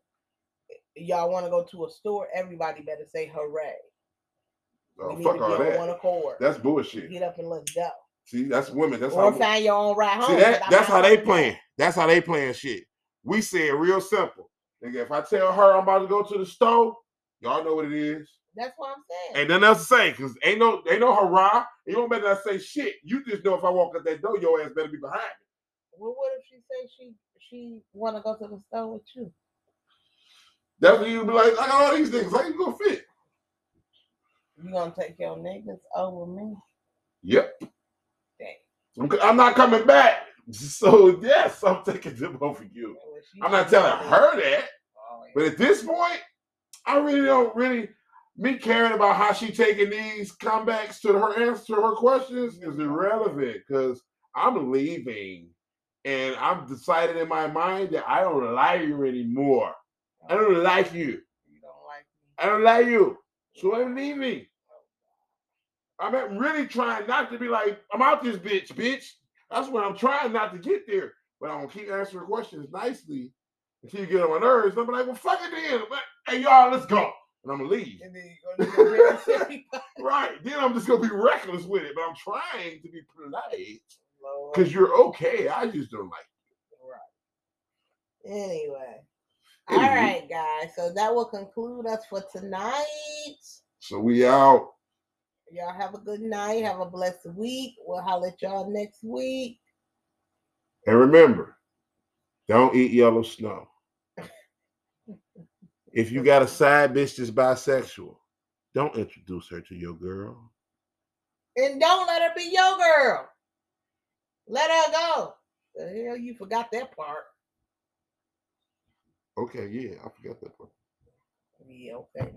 y'all want to go to a store, everybody better say hooray. Oh, we need fuck to all be on one that. accord. That's bullshit. Get up and let's go. See, that's women. That's or how. find your own ride home. See that? That's how they playing. That's how they playing shit. We say it real simple. Nigga, if I tell her I'm about to go to the store, y'all know what it is. That's what I'm saying. Ain't nothing else to say, cause ain't no ain't no hurrah. You don't better not say shit. You just know if I walk out that door, your ass better be behind me. well, what if she say she she want to go to the store with you? That's when you be like, I got all these things. How you gonna fit? You gonna take your niggas over me? Yep. I'm, not coming back. So yes, I'm taking them over you. Oh, I'm not telling her that. Oh. But at this point, I really don't really me caring about how she taking these comebacks to her answer to her questions is irrelevant because I'm leaving and I'm decided in my mind that I don't like you anymore. I don't like you. You don't like me. I don't like you. So I'm leaving. I'm really trying not to be like, I'm out this bitch, bitch. That's what I'm trying not to get there. But I'm gonna keep answering questions nicely until you get on my nerves. I'm like, well, fuck it then. But, hey, y'all, let's go. And I'm gonna leave. And then you gonna do the rest everybody. Right. Then I'm just gonna be reckless with it. But I'm trying to be polite because you're okay. I just don't like Right. Anyway. Anywho. All right, guys. So that will conclude us for tonight. So we out. Y'all have a good night. Have a blessed week. We'll holler at y'all next week. And remember, don't eat yellow snow. If you got a side bitch that's bisexual, don't introduce her to your girl. And don't let her be your girl. Let her go. The hell you forgot that part. Okay, yeah, I forgot that part. Yeah, okay.